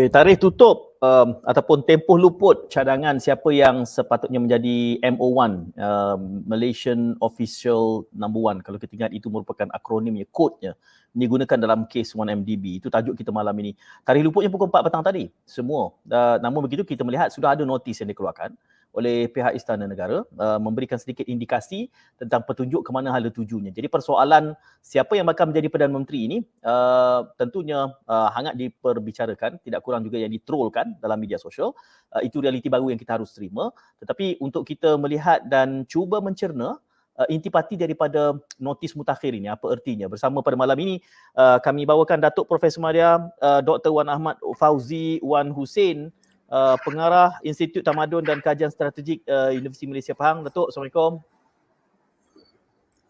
Okay, tarikh tutup um, ataupun tempoh luput cadangan siapa yang sepatutnya menjadi MO1, um, Malaysian Official Number One. Kalau kita ingat itu merupakan akronimnya, kod-nya digunakan dalam kes 1MDB. Itu tajuk kita malam ini. Tarikh luputnya pukul 4 petang tadi. Semua. Uh, namun begitu kita melihat sudah ada notis yang dikeluarkan oleh pihak Istana Negara uh, memberikan sedikit indikasi tentang petunjuk ke mana hala tujunya. Jadi persoalan siapa yang bakal menjadi Perdana Menteri ini uh, tentunya uh, hangat diperbicarakan, tidak kurang juga yang ditrollkan dalam media sosial. Uh, itu realiti baru yang kita harus terima. Tetapi untuk kita melihat dan cuba mencerna uh, intipati daripada notis mutakhir ini apa ertinya bersama pada malam ini uh, kami bawakan Datuk Profesor Maria uh, Dr Wan Ahmad Fauzi Wan Hussein uh, pengarah Institut Tamadun dan Kajian Strategik uh, Universiti Malaysia Pahang. Datuk, Assalamualaikum.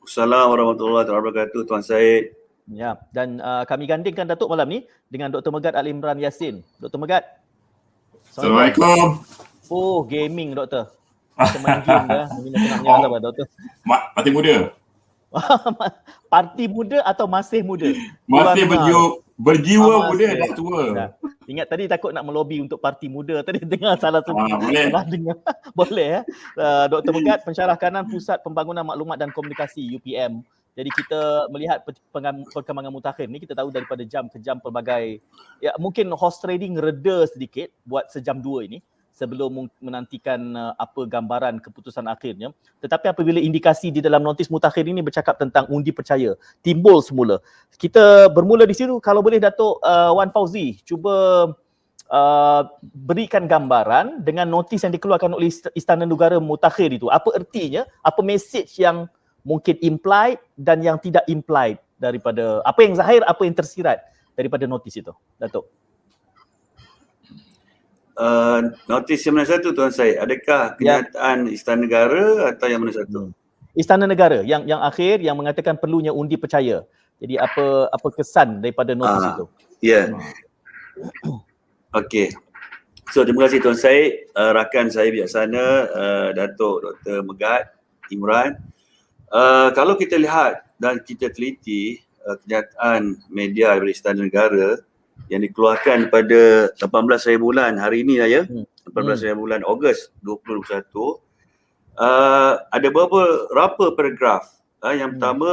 Assalamualaikum warahmatullahi wabarakatuh Tuan Syed. Ya, dan uh, kami gandingkan Datuk malam ni dengan Dr. Megat Ali Imran Yasin. Dr. Megat. Assalamualaikum. Oh, gaming Doktor. Macam main game ya. Oh, apa Doktor? Parti muda. Parti muda atau masih muda? Masih berjiwa, berjiwa ah, muda dah tua. Nah. Ingat tadi takut nak melobi untuk parti muda tadi dengar salah satu. Ah, boleh. Salah dengar. boleh ya. Uh, Dr. Megat pensyarah kanan Pusat Pembangunan Maklumat dan Komunikasi UPM. Jadi kita melihat perkembangan mutakhir ni kita tahu daripada jam ke jam pelbagai ya mungkin host trading reda sedikit buat sejam dua ini sebelum menantikan uh, apa gambaran keputusan akhirnya. Tetapi apabila indikasi di dalam notis mutakhir ini bercakap tentang undi percaya, timbul semula. Kita bermula di situ kalau boleh Datuk uh, Wan Fauzi cuba uh, berikan gambaran dengan notis yang dikeluarkan oleh Istana Negara mutakhir itu. Apa ertinya? Apa message yang mungkin implied dan yang tidak implied daripada apa yang zahir, apa yang tersirat daripada notis itu. Datuk uh, notis yang mana satu Tuan Syed? Adakah ya. kenyataan ya. Istana Negara atau yang mana satu? Istana Negara yang yang akhir yang mengatakan perlunya undi percaya. Jadi apa apa kesan daripada notis uh, itu? Ya. Yeah. Okey. So terima kasih Tuan Syed, uh, rakan saya bijaksana uh, Datuk Dr. Megat Imran. Uh, kalau kita lihat dan kita teliti uh, kenyataan media dari Istana Negara, yang dikeluarkan pada 18 hari bulan hari ini lah ya. Hmm. 18 hari bulan Ogos 2021. Uh, ada beberapa berapa paragraf. Uh, yang hmm. pertama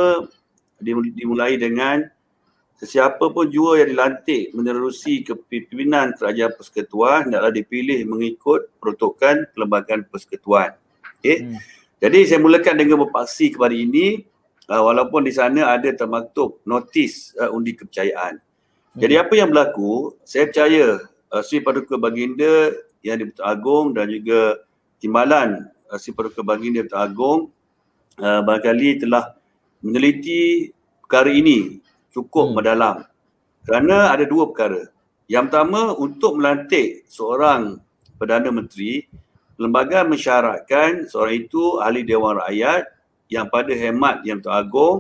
dimulai dengan sesiapa pun jua yang dilantik menerusi kepimpinan kerajaan persekutuan hendaklah dipilih mengikut peruntukan perlembagaan persekutuan. Okey. Hmm. Jadi saya mulakan dengan berpaksi kepada ini uh, walaupun di sana ada termaktub notis uh, undi kepercayaan. Jadi hmm. apa yang berlaku, saya percaya uh, Sri Paduka Baginda yang di Agung dan juga timbalan uh, Sri Paduka Baginda Betul Agung uh, barangkali telah meneliti perkara ini cukup hmm. mendalam. Kerana ada dua perkara. Yang pertama untuk melantik seorang Perdana Menteri, lembaga mensyaratkan seorang itu ahli Dewan Rakyat yang pada hemat yang Betul Agung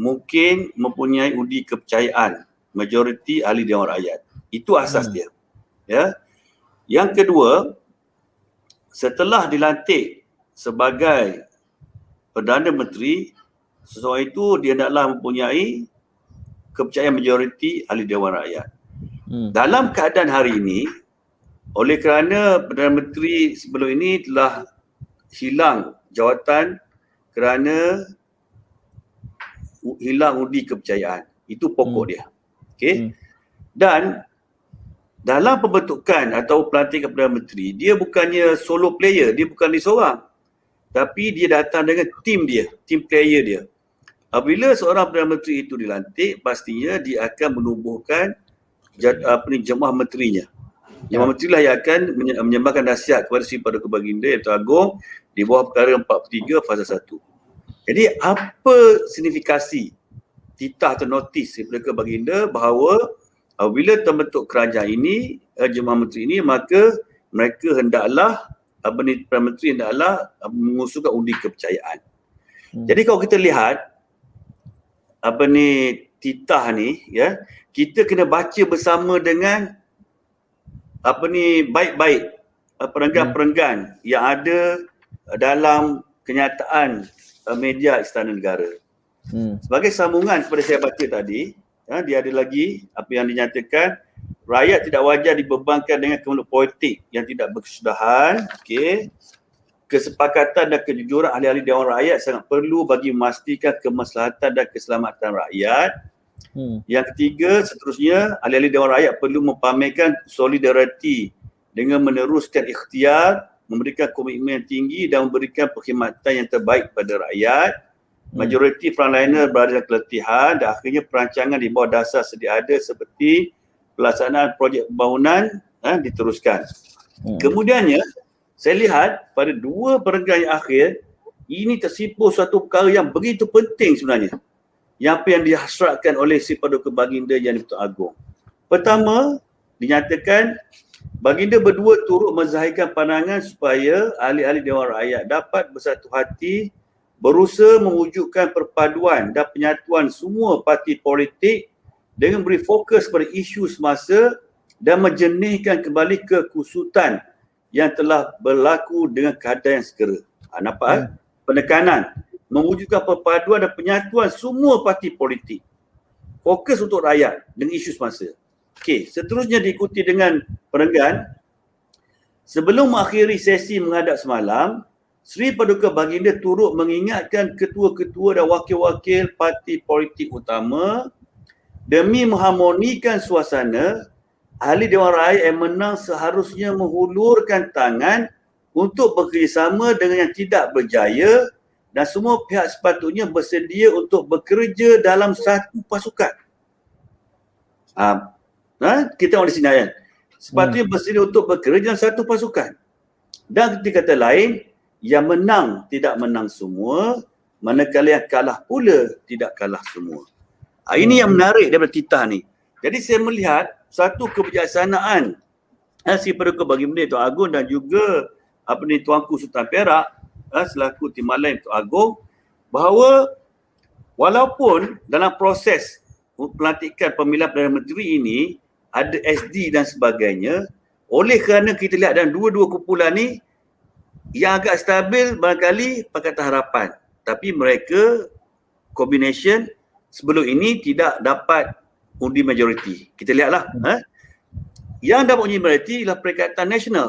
mungkin mempunyai undi kepercayaan majoriti ahli Dewan Rakyat. Itu asas hmm. dia. Ya. Yang kedua, setelah dilantik sebagai Perdana Menteri, seseorang itu dia hendaklah mempunyai kepercayaan majoriti ahli Dewan Rakyat. Hmm. Dalam keadaan hari ini, oleh kerana Perdana Menteri sebelum ini telah hilang jawatan kerana hilang undi kepercayaan. Itu pokok hmm. dia. Okay. Hmm. Dan dalam pembentukan atau pelantikan Perdana Menteri, dia bukannya solo player, dia bukan dia seorang. Tapi dia datang dengan tim dia, tim player dia. Apabila seorang Perdana Menteri itu dilantik, pastinya dia akan menumbuhkan apa ni, jemaah menterinya. Jemaah ya. menteri lah yang akan menyembahkan nasihat kepada si pada kebaginda yang teragung di bawah perkara 43 fasa 1. Jadi apa signifikasi titah atau notis daripada ke baginda bahawa apabila terbentuk kerajaan ini, uh, jemaah menteri ini, maka mereka hendaklah apa ni Perdana Menteri hendaklah uh, mengusulkan undi kepercayaan. Hmm. Jadi kalau kita lihat apa ni titah ni ya, kita kena baca bersama dengan apa ni baik-baik uh, perenggan-perenggan hmm. yang ada dalam kenyataan uh, media Istana Negara. Hmm. Sebagai sambungan kepada saya baca tadi, ya, dia ada lagi apa yang dinyatakan rakyat tidak wajar dibebankan dengan kemenuk politik yang tidak berkesudahan. Okey. Kesepakatan dan kejujuran ahli-ahli Dewan Rakyat sangat perlu bagi memastikan kemaslahatan dan keselamatan rakyat. Hmm. Yang ketiga, seterusnya, ahli-ahli Dewan Rakyat perlu mempamerkan solidariti dengan meneruskan ikhtiar, memberikan komitmen yang tinggi dan memberikan perkhidmatan yang terbaik kepada rakyat. Hmm. Majoriti frontliner berada dalam keletihan dan akhirnya perancangan di bawah dasar sedia ada seperti pelaksanaan projek pembangunan eh, diteruskan. Hmm. Kemudiannya, saya lihat pada dua perenggan yang akhir, ini tersipu suatu perkara yang begitu penting sebenarnya. Yang apa yang dihasratkan oleh si Paduka Baginda Yang Dipertuan Agong. Pertama, dinyatakan Baginda berdua turut menzahirkan pandangan supaya ahli-ahli Dewan Rakyat dapat bersatu hati berusaha mewujudkan perpaduan dan penyatuan semua parti politik dengan beri fokus pada isu semasa dan menjernihkan kembali kekusutan yang telah berlaku dengan keadaan yang segera. Ha, nampak? Hmm. Penekanan mewujudkan perpaduan dan penyatuan semua parti politik. Fokus untuk rakyat dengan isu semasa. Okey, seterusnya diikuti dengan perenggan. Sebelum mengakhiri sesi menghadap semalam, Sri Paduka Baginda turut mengingatkan ketua-ketua dan wakil-wakil parti politik utama demi mengharmonikan suasana, ahli Dewan Rakyat yang menang seharusnya menghulurkan tangan untuk bekerjasama dengan yang tidak berjaya dan semua pihak sepatutnya bersedia untuk bekerja dalam satu pasukan. Ha, ha? kita orang di sini kan. Sepatutnya hmm. bersedia untuk bekerja dalam satu pasukan. Dan ketika kata lain, yang menang tidak menang semua, manakala yang kalah pula tidak kalah semua. Ha, ini yang menarik daripada titah ni. Jadi saya melihat satu kebijaksanaan ha, si Paduka Bagi Benda Tuan Agung dan juga apa ni Tuanku Sultan Perak ha, selaku Timbalan Tuan Agung bahawa walaupun dalam proses pelantikan pemilihan Perdana Menteri ini ada SD dan sebagainya oleh kerana kita lihat dalam dua-dua kumpulan ni yang agak stabil barangkali Pakatan Harapan. Tapi mereka combination sebelum ini tidak dapat undi majoriti. Kita lihatlah. Hmm. Eh? Yang dapat undi majoriti ialah Perikatan Nasional.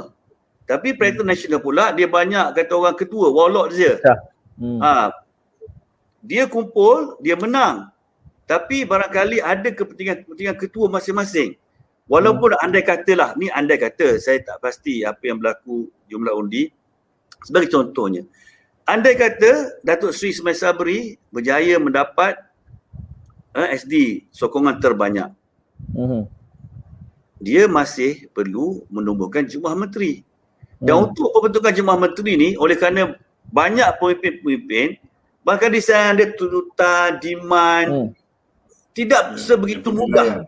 Tapi Perikatan hmm. Nasional pula dia banyak kata orang ketua, warlord dia. Ya. Hmm. Ha, dia kumpul, dia menang. Tapi barangkali ada kepentingan-kepentingan ketua masing-masing. Walaupun hmm. andai katalah, ni andai kata, saya tak pasti apa yang berlaku jumlah undi. Sebagai contohnya, andai kata Datuk Sri Semai Sabri berjaya mendapat uh, eh, SD sokongan terbanyak. Uh-huh. Dia masih perlu menumbuhkan jumlah menteri. Dan uh-huh. untuk pembentukan jumlah menteri ni oleh kerana banyak pemimpin-pemimpin bahkan di sana ada tuntutan, demand uh-huh. tidak sebegitu mudah.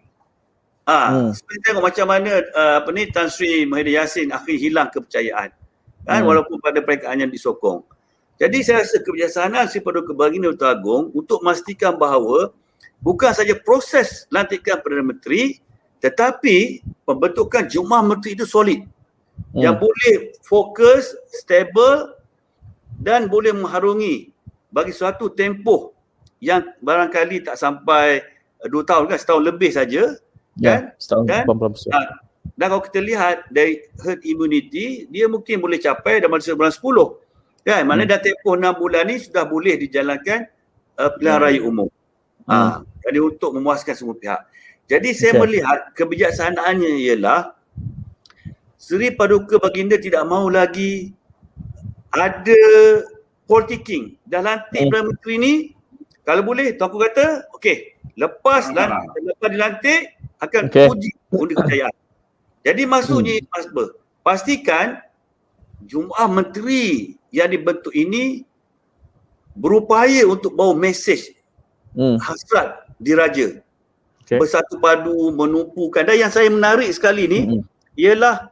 Ah, uh, hmm. tengok macam mana uh, apa ni Tan Sri Mahathir Yassin akhir hilang kepercayaan kan hmm. walaupun pada perengkaan yang disokong. Jadi saya rasa kebijaksanaan si Paduka Baginda Agong untuk memastikan bahawa bukan saja proses lantikan Perdana Menteri tetapi pembentukan jumlah menteri itu solid hmm. yang boleh fokus, stable dan boleh mengharungi bagi suatu tempoh yang barangkali tak sampai dua tahun kan setahun lebih saja ya, kan setahun dan, dan kalau kita lihat dari herd immunity, dia mungkin boleh capai dalam masa bulan 10. Kan? Hmm. dah tempoh 6 bulan ni sudah boleh dijalankan uh, pilihan hmm. raya umum. Ha, hmm. Ha, jadi untuk memuaskan semua pihak. Jadi saya okay. melihat kebijaksanaannya ialah Seri Paduka Baginda tidak mahu lagi ada politicking. Dah lantik hmm. Perdana Menteri ni, kalau boleh, Tuanku kata, okey, lepas, lantik, lepas dilantik, akan okay. uji undi kejayaan. Jadi maksudnya hmm. Mas Ber, pastikan jumlah menteri yang dibentuk ini berupaya untuk bawa mesej hmm. hasrat diraja. Okay. Bersatu padu, menumpukan. Dan yang saya menarik sekali ni hmm. ialah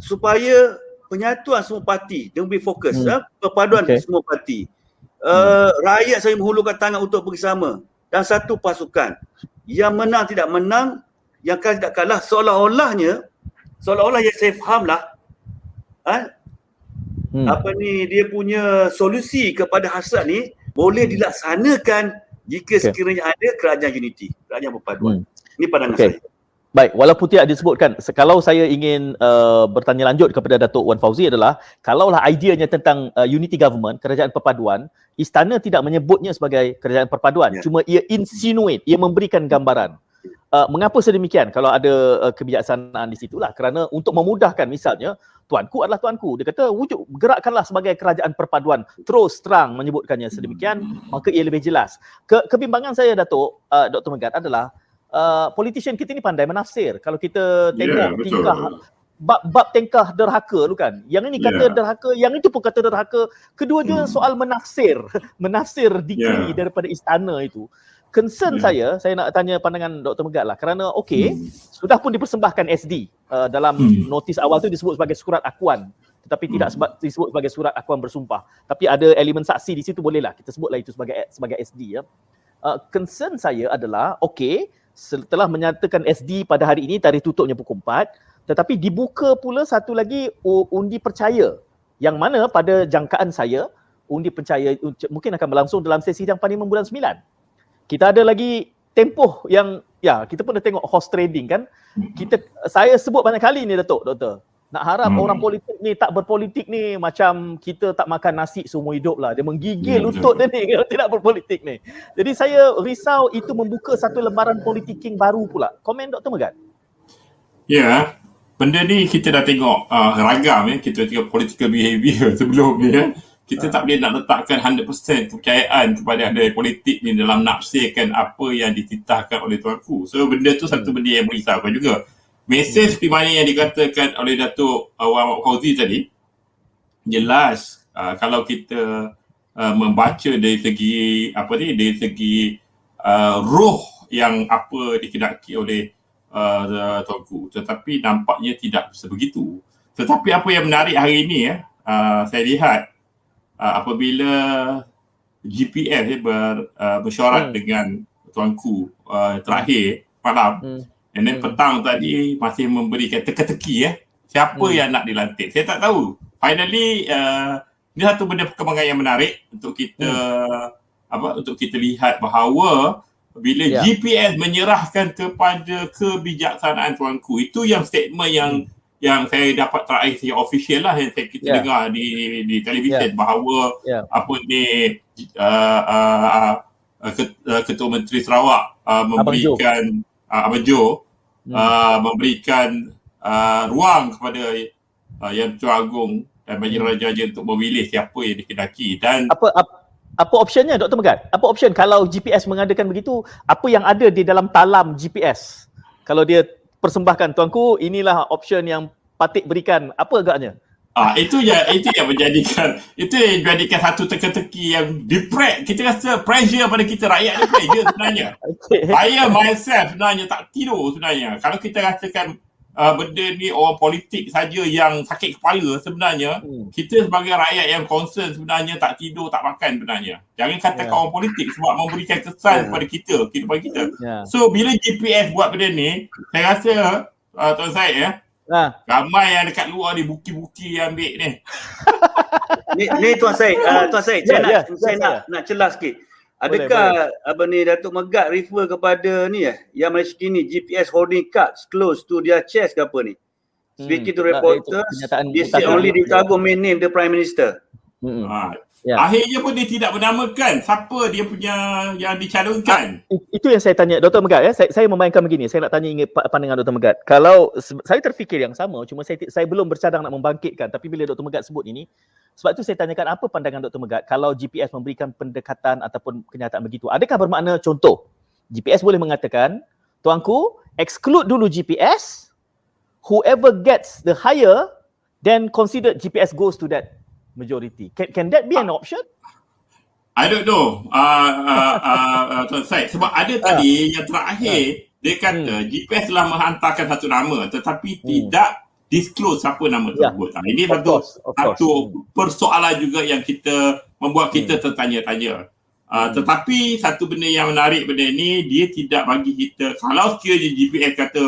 supaya penyatuan semua parti dia lebih fokus hmm. ha? perpaduan okay. semua parti. Uh, hmm. Rakyat saya menghulurkan tangan untuk bersama dan satu pasukan. Yang menang tidak menang yang kalah tidak kalah seolah-olahnya seolah-olah yang saya fahamlah ha, hmm. apa ni dia punya solusi kepada hasrat ni boleh dilaksanakan jika okay. sekiranya ada kerajaan unity, kerajaan perpaduan. Hmm. Ini pandangan okay. saya. Baik, walaupun tidak disebutkan, kalau saya ingin uh, bertanya lanjut kepada Datuk Wan Fauzi adalah kalaulah ideanya tentang uh, unity government, kerajaan perpaduan, istana tidak menyebutnya sebagai kerajaan perpaduan, yeah. cuma ia insinuate, ia memberikan gambaran. Uh, mengapa sedemikian kalau ada uh, kebijaksanaan di situlah? Kerana untuk memudahkan misalnya, tuanku adalah tuanku. Dia kata wujud gerakkanlah sebagai kerajaan perpaduan. Terus terang menyebutkannya sedemikian, maka ia lebih jelas. Ke- kebimbangan saya Datuk uh, Dr. Megat adalah uh, politician kita ni pandai menafsir. Kalau kita tengok yeah, tingkah bab-bab tingkah derhaka tu kan. Yang ini kata yeah. derhaka, yang itu pun kata derhaka. Kedua-dua hmm. soal menafsir, menafsir dikri yeah. daripada istana itu. Concern yeah. saya, saya nak tanya pandangan Dr. Megat lah. Kerana okey, hmm. sudah pun dipersembahkan SD uh, dalam hmm. notis awal tu disebut sebagai surat akuan tetapi hmm. tidak sebab disebut sebagai surat akuan bersumpah. Tapi ada elemen saksi di situ bolehlah kita sebutlah itu sebagai sebagai SD ya. Uh, concern saya adalah okey, setelah menyatakan SD pada hari ini tarikh tutupnya pukul 4 tetapi dibuka pula satu lagi undi percaya yang mana pada jangkaan saya undi percaya mungkin akan berlangsung dalam sesi sidang parlimen bulan 9 kita ada lagi tempoh yang ya kita pun dah tengok host trading kan kita saya sebut banyak kali ni datuk doktor nak harap hmm. orang politik ni tak berpolitik ni macam kita tak makan nasi seumur hidup lah. Dia menggigil hmm. lutut dia ni kalau tidak berpolitik ni. Jadi saya risau itu membuka satu lembaran politiking baru pula. Komen Dr. Megat? Ya, benda ni kita dah tengok uh, ragam ya. Kita tengok political behaviour sebelum ni ya. Kita tak boleh nak letakkan 100% kepercayaan kepada ada politik ni dalam nafsirkan apa yang dititahkan oleh tuanku. So benda tu satu hmm. benda yang merisaukan juga. Mesej seperti mana yang dikatakan oleh Datuk Awam Fauzi tadi jelas uh, kalau kita uh, membaca dari segi apa ni dari segi uh, roh yang apa dikedaki oleh uh, Tuanku tetapi nampaknya tidak sebegitu tetapi apa yang menarik hari ini ya uh, saya lihat uh, apabila GPS ya, ber, uh, bersyarat hmm. dengan Tuanku uh, terakhir malam hmm And then hmm. petang tadi masih memberikan teka-teki ya. Siapa hmm. yang nak dilantik? Saya tak tahu. Finally uh, ini satu benda perkembangan yang menarik untuk kita hmm. apa untuk kita lihat bahawa bila yeah. GPS menyerahkan kepada kebijaksanaan tuanku itu yang statement yang hmm. Yang saya dapat terakhir secara official lah yang saya kita yeah. dengar di di televisyen yeah. bahawa yeah. apa ni uh, uh, uh, ketua menteri Sarawak uh, memberikan uh, Abang Jo hmm. uh, memberikan uh, ruang kepada uh, Yang Ketua Agung dan Majlis hmm. Raja untuk memilih siapa yang dikenaki dan apa apa apa optionnya Dr. Megat? Apa option kalau GPS mengadakan begitu, apa yang ada di dalam talam GPS? Kalau dia persembahkan tuanku, inilah option yang Patik berikan. Apa agaknya? Ah itu ya itu yang menjadikan itu yang menjadikan satu teka-teki yang depress kita rasa pressure pada kita rakyat ni pressure sebenarnya. okay. Saya myself sebenarnya tak tidur sebenarnya. Kalau kita rasakan uh, benda ni orang politik saja yang sakit kepala sebenarnya hmm. kita sebagai rakyat yang concern sebenarnya tak tidur tak makan sebenarnya. Jangan katakan yeah. orang politik sebab memberikan kesan yeah. kepada kita, kehidupan kita. Yeah. So bila GPS buat benda ni, saya rasa uh, tuan saya ya, Ha. Ramai yang dekat luar ni buki-buki yang ambil ni. ni, ni Tuan Syed, uh, Tuan saya, ya, nak, ya, saya nak, nak celah sikit. Adakah boleh, apa ni Datuk Megat refer kepada ni ya, yang Malaysia kini GPS holding cards close to their chest ke apa ni? Speaking hmm. to reporters, this is only the cargo main name the Prime Minister. Hmm. Ha, Ya. Akhirnya pun dia tidak menamakan siapa dia punya yang dicalonkan. Ah, itu yang saya tanya Dr. Megat ya. Saya, saya membayangkan begini. Saya nak tanya ingin pandangan Dr. Megat. Kalau saya terfikir yang sama cuma saya saya belum bercadang nak membangkitkan tapi bila Dr. Megat sebut ini sebab itu saya tanyakan apa pandangan Dr. Megat kalau GPS memberikan pendekatan ataupun kenyataan begitu. Adakah bermakna contoh GPS boleh mengatakan tuanku exclude dulu GPS whoever gets the higher then consider GPS goes to that majority. Can can that be an option? I don't know. Uh, uh, uh, uh, Syed. Sebab ada tadi uh. yang terakhir, uh. dia kata hmm. GPS telah menghantarkan satu nama tetapi hmm. tidak disclose siapa nama yeah. tersebut. Uh, ini of satu, course, satu persoalan juga yang kita membuat kita hmm. tertanya-tanya. Uh, hmm. Tetapi satu benda yang menarik benda ni, dia tidak bagi kita, kalau sekiranya GPS kata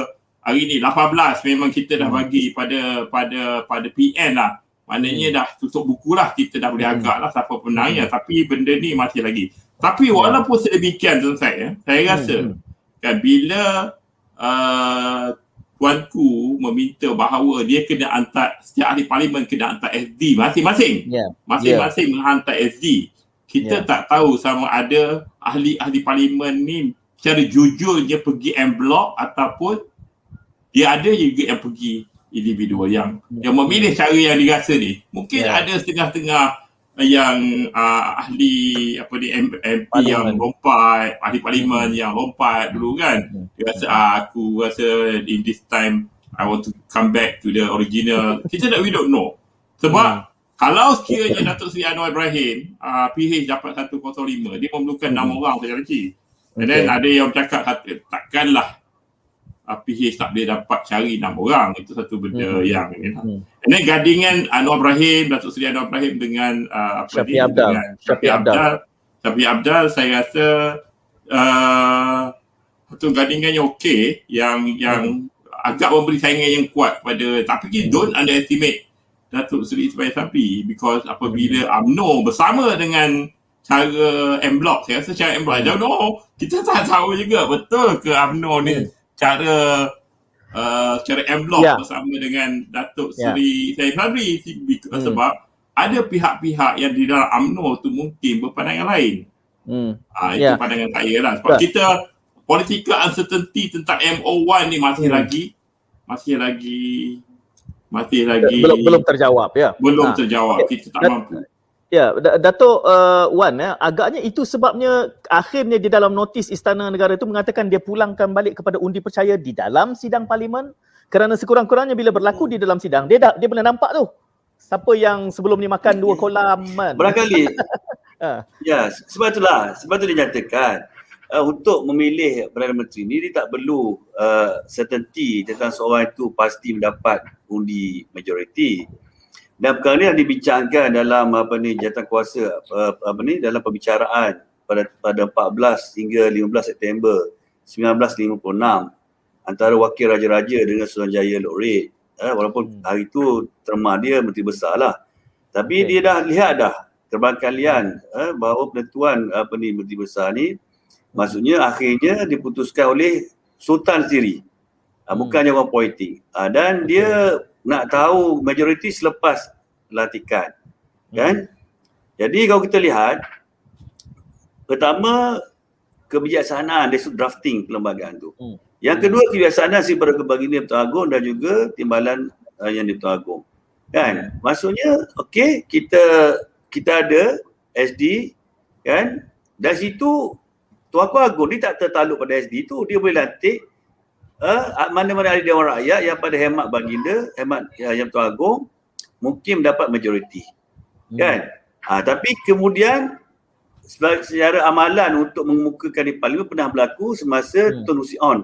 hari ni 18 memang kita dah hmm. bagi pada pada pada PN lah. Maknanya hmm. dah tutup buku lah, kita dah boleh hmm. agak lah siapa pemenang ya. Hmm. Tapi benda ni masih lagi. Tapi hmm. walaupun sedemikian tuan saya, saya hmm. rasa hmm. kan bila uh, tuanku meminta bahawa dia kena hantar setiap ahli parlimen kena hantar SD masing-masing. Yeah. Masing-masing yeah. menghantar SD. Kita yeah. tak tahu sama ada ahli-ahli parlimen ni secara jujurnya pergi en bloc ataupun dia ada juga yang pergi individual yang yeah. yang memilih cara yang dirasa ni. Mungkin yeah. ada setengah-setengah yang uh, ahli apa ni MP yang lompat, ahli parlimen hmm. yang lompat dulu kan. Hmm. Dia rasa ah, aku rasa in this time I want to come back to the original. Kita tak we don't know. Sebab hmm. kalau sekiranya Datuk Seri Anwar Ibrahim uh, PH dapat 105, dia memerlukan hmm. 6 orang saja lagi. And then ada yang cakap takkanlah uh, PH tak boleh dapat cari enam orang itu satu benda hmm. yang ini. Hmm. And then gadingan Anwar Ibrahim Datuk Seri Anwar Ibrahim dengan uh, apa Syafi Abdal. dengan Syafi Abdal. Syafi Abdal saya rasa uh, satu gadingan yang okey yang yang hmm. agak memberi saingan yang kuat pada tapi kita hmm. don't underestimate Datuk Seri Ismail Sapi because apabila hmm. UMNO bersama dengan cara M Block saya rasa cara M Block hmm. no, kita tak tahu juga betul ke UMNO ni hmm cara uh, cara M Block yeah. bersama dengan Datuk ya. Seri yeah. Syed Fadri hmm. sebab ada pihak-pihak yang di dalam UMNO tu mungkin berpandangan lain. Hmm. Uh, itu yeah. pandangan saya lah. Sebab yeah. kita political uncertainty tentang MO1 ni masih hmm. lagi masih lagi masih lagi belum belum terjawab ya. Belum ha. terjawab. Kita tak mampu. Ya, Datuk uh, Wan, ya, agaknya itu sebabnya akhirnya di dalam notis Istana Negara itu mengatakan dia pulangkan balik kepada undi percaya di dalam sidang parlimen kerana sekurang-kurangnya bila berlaku di dalam sidang, dia dah, dia boleh nampak tu siapa yang sebelum ni makan dua kolam kan. Barangkali. uh. Ya, sebab itulah, sebab itu dinyatakan uh, untuk memilih Perdana Menteri ni dia tak perlu uh, certainty tentang seorang itu pasti mendapat undi majoriti dan perkara ini dibincangkan dalam apa ni jawatan kuasa apa, apa ni dalam pembicaraan pada pada 14 hingga 15 September 1956 antara wakil raja-raja dengan Suruhanjaya Lok eh, walaupun hmm. hari itu terma dia menteri besar lah tapi okay. dia dah lihat dah terbang kalian eh, bahawa penentuan apa ni menteri besar ni maksudnya akhirnya diputuskan oleh sultan sendiri ah, hmm. bukannya orang politik ah, dan dia nak tahu majoriti selepas pelantikan kan? Jadi kalau kita lihat pertama kebijaksanaan dari drafting perlembagaan tu. Hmm. yang kedua kebijaksanaan si para kebaginda Tuan Agong dan juga timbalan uh, yang di Tuan Agong kan? Maksudnya okey kita kita ada SD kan? Dari situ Tuan Agong ni tak tertaluk pada SD tu dia boleh lantik uh, mana-mana ahli Dewan Rakyat yang pada hemat baginda, hemat uh, yang Tuan Agong mungkin mendapat majoriti. Hmm. Kan? Ha, tapi kemudian secara amalan untuk mengemukakan di parlimen pernah berlaku semasa hmm. Tun On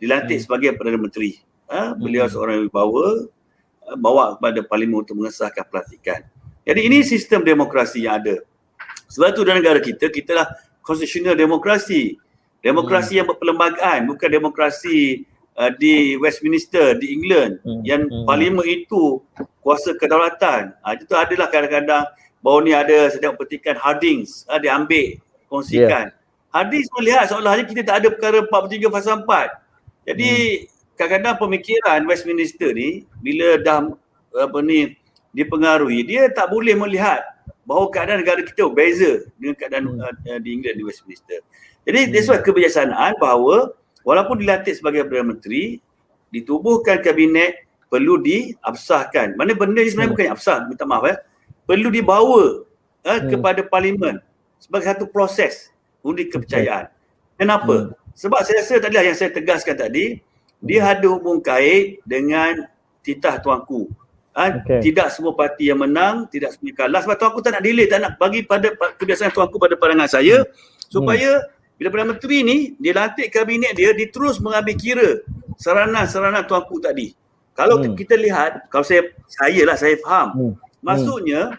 dilantik hmm. sebagai Perdana Menteri. Ha, beliau hmm. seorang wibawa bawa kepada parlimen untuk mengesahkan pelantikan. Jadi ini sistem demokrasi yang ada. Sebab itu dalam negara kita, kita lah constitutional demokrasi. Demokrasi hmm. yang berperlembagaan, bukan demokrasi uh, di Westminster, di England. Hmm. Yang hmm. parlimen itu kuasa kedaulatan. Ha, itu adalah kadang-kadang bahawa ni ada sedang petikan Hardings ha, dia ambil, kongsikan. Yeah. Hardings melihat seolah-olah kita tak ada perkara 43 fasa 4. Jadi hmm. kadang-kadang pemikiran Westminster ni bila dah apa ni dipengaruhi, dia tak boleh melihat bahawa keadaan negara kita berbeza dengan keadaan hmm. uh, di England di Westminster. Jadi hmm. that's why kebijaksanaan bahawa walaupun dilantik sebagai Perdana Menteri, ditubuhkan kabinet perlu diabsahkan. Mana benda ni sebenarnya hmm. bukan absah, minta maaf ya. Perlu dibawa eh, hmm. kepada parlimen sebagai satu proses undi kepercayaan. Kenapa? Hmm. Sebab saya rasa tadi yang saya tegaskan tadi, dia hmm. ada hubung kait dengan titah tuanku. Ha, okay. Tidak semua parti yang menang, tidak semua kalah. Sebab tuanku tak nak delay, tak nak bagi pada kebiasaan tuanku pada pandangan saya hmm. supaya hmm bila Perdana Menteri ni dia lantik kabinet dia dia terus mengambil kira saranan-saranan tuanku tadi. Kalau hmm. kita lihat kalau saya saya lah saya faham. Hmm. Maksudnya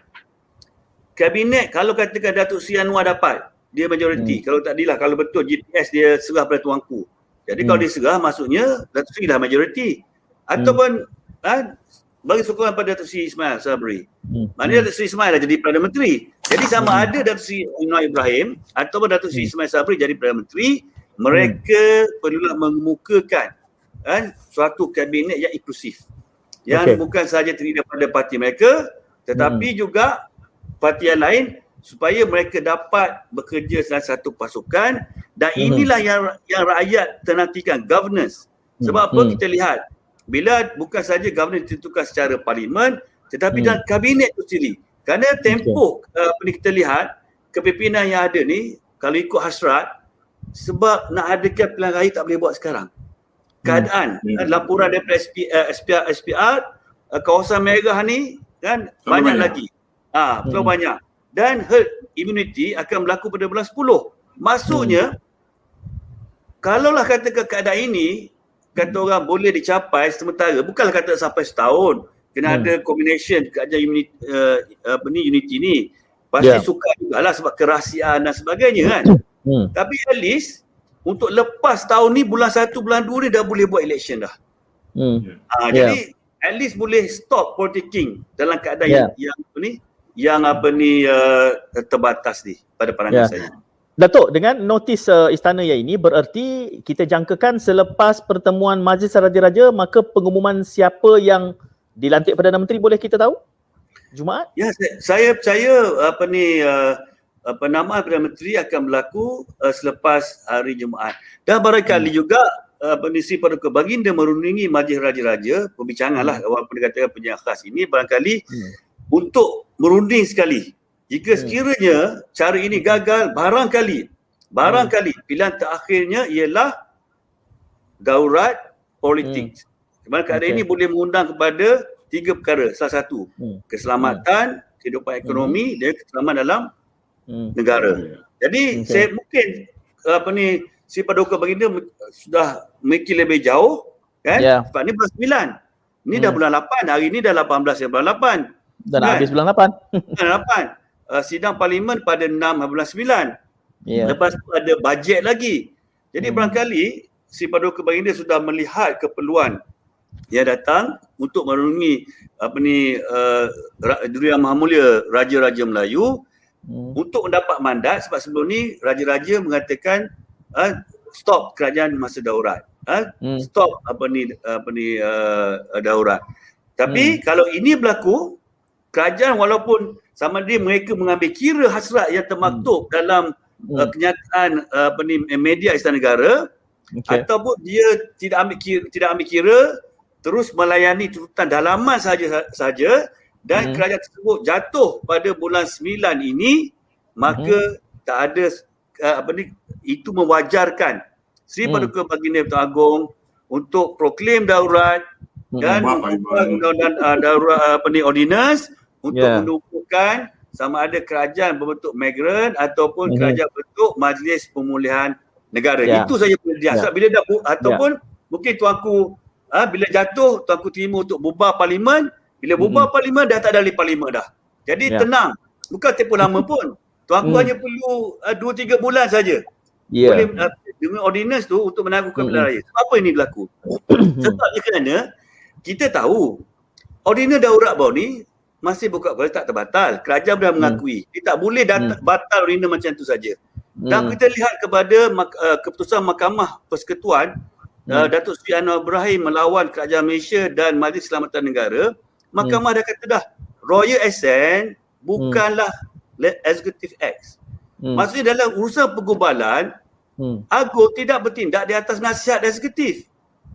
kabinet kalau katakan Datuk Seri Anwar dapat dia majoriti. Hmm. Kalau tadilah kalau betul GPS dia serah pada tuanku. Jadi hmm. kalau dia serah maksudnya Datuk Seri dah majoriti. Ataupun hmm. ha, bagi sokongan pada Datuk Seri Ismail Sabri. Hmm. Maknanya Datuk Seri Ismail dah jadi Perdana Menteri. Jadi sama hmm. ada Datuk Seri Anwar Ibrahim ataupun Datuk Seri hmm. Ismail Sabri jadi Perdana Menteri, mereka hmm. perlulah mengemukakan kan suatu kabinet yang inklusif yang okay. bukan sahaja terdiri daripada parti mereka tetapi hmm. juga parti yang lain supaya mereka dapat bekerja dalam satu pasukan dan hmm. inilah yang yang rakyat ternantikan governance sebab hmm. apa kita lihat bila bukan saja governance ditentukan secara parlimen tetapi hmm. dalam kabinet itu sendiri kerana tempoh okay. uh, kita lihat kepimpinan yang ada ni kalau ikut hasrat sebab nak adakan pilihan raya tak boleh buat sekarang. Keadaan hmm. hmm. laporan daripada SP, uh, SPR, SPR uh, kawasan merah ni kan banyak, banyak lagi. Ah, ha, hmm. banyak. Dan herd immunity akan berlaku pada bulan 10. Maksudnya hmm. kalaulah kata keadaan ini kata orang boleh dicapai sementara bukanlah kata sampai setahun kena hmm. ada combination kerajaan unity uh, apa ni unity ni pasti yeah. suka jugalah sebab kerahsiaan dan sebagainya kan hmm. tapi at least untuk lepas tahun ni bulan 1 bulan 2 ni dah boleh buat election dah hmm. ha, yeah. jadi at least boleh stop politicking dalam keadaan yeah. yang, yang apa ni yang apa ni uh, terbatas ni pada pandangan yeah. saya Datuk, dengan notis uh, istana yang ini bererti kita jangkakan selepas pertemuan Majlis Raja-Raja maka pengumuman siapa yang dilantik Perdana Menteri boleh kita tahu? Jumaat? Ya, saya percaya apa ni uh, penamaan Perdana Menteri akan berlaku uh, selepas hari Jumaat. Dan barangkali hmm. juga uh, Penisi Paduka Baginda merundingi Majlis Raja-Raja, perbincangan lah hmm. walaupun dikatakan penyiar khas ini barangkali hmm. untuk merunding sekali. Jika hmm. sekiranya cara ini gagal, barangkali barangkali hmm. pilihan terakhirnya ialah daurat politik. Hmm. Kemana keadaan okay. ini boleh mengundang kepada tiga perkara. Salah satu, hmm. keselamatan, hmm. kehidupan ekonomi hmm. dan keselamatan dalam hmm. negara. Jadi okay. saya mungkin apa ni si Paduka Baginda sudah memikir lebih jauh kan? Yeah. Sebab ni bulan sembilan. Ni hmm. dah bulan lapan. Hari ni dah lapan belas bulan lapan. Dan kan? habis bulan lapan. bulan lapan. Uh, sidang parlimen pada enam bulan sembilan. Yeah. Lepas tu ada bajet lagi. Jadi hmm. barangkali si Paduka Baginda sudah melihat keperluan yang datang untuk merungi apa ni uh, Durian Maha Mulia Raja-Raja Melayu hmm. untuk mendapat mandat sebab sebelum ni Raja-Raja mengatakan uh, stop kerajaan masa daurat. Uh, hmm. Stop apa ni apa ni uh, daurat. Tapi hmm. kalau ini berlaku kerajaan walaupun sama dia mereka mengambil kira hasrat yang termaktub hmm. dalam hmm. Uh, kenyataan uh, apa ni media istana negara okay. ataupun dia tidak ambil kira tidak ambil kira terus melayani tuntutan dalaman saja saja dan hmm. kerajaan tersebut jatuh pada bulan 9 ini maka hmm. tak ada uh, apa ni itu mewajarkan Sri hmm. Paduka Baginda Tuan Agong untuk proklaim daurat hmm. dan undang-undang uh, daurat apa ni ordinance untuk yeah. menumpukan sama ada kerajaan berbentuk migran ataupun hmm. kerajaan berbentuk majlis pemulihan negara. Yeah. Itu saja boleh dia. Yeah. Bila dah ataupun yeah. mungkin tuanku ha, bila jatuh tuanku terima untuk bubar parlimen bila bubar mm-hmm. parlimen dah tak ada lagi parlimen dah jadi yeah. tenang bukan tempoh lama pun tuanku mm. hanya perlu uh, 2 3 bulan saja yeah. boleh uh, dengan ordinance tu untuk menangguhkan mm-hmm. pilihan raya apa ini berlaku sebabnya kerana kita tahu ordinance daurat bau ni masih buka boleh tak terbatal kerajaan dah mengakui mm. dia tak boleh dat- mm. batal ordinance macam tu saja dan mm. kita lihat kepada uh, keputusan mahkamah persekutuan uh, Datuk Seri Anwar Ibrahim melawan kerajaan Malaysia dan Majlis Keselamatan Negara, mahkamah hmm. dah kata dah Royal Assent bukanlah hmm. executive acts. Hmm. Maksudnya dalam urusan pergubalan, hmm. Agung tidak bertindak di atas nasihat eksekutif.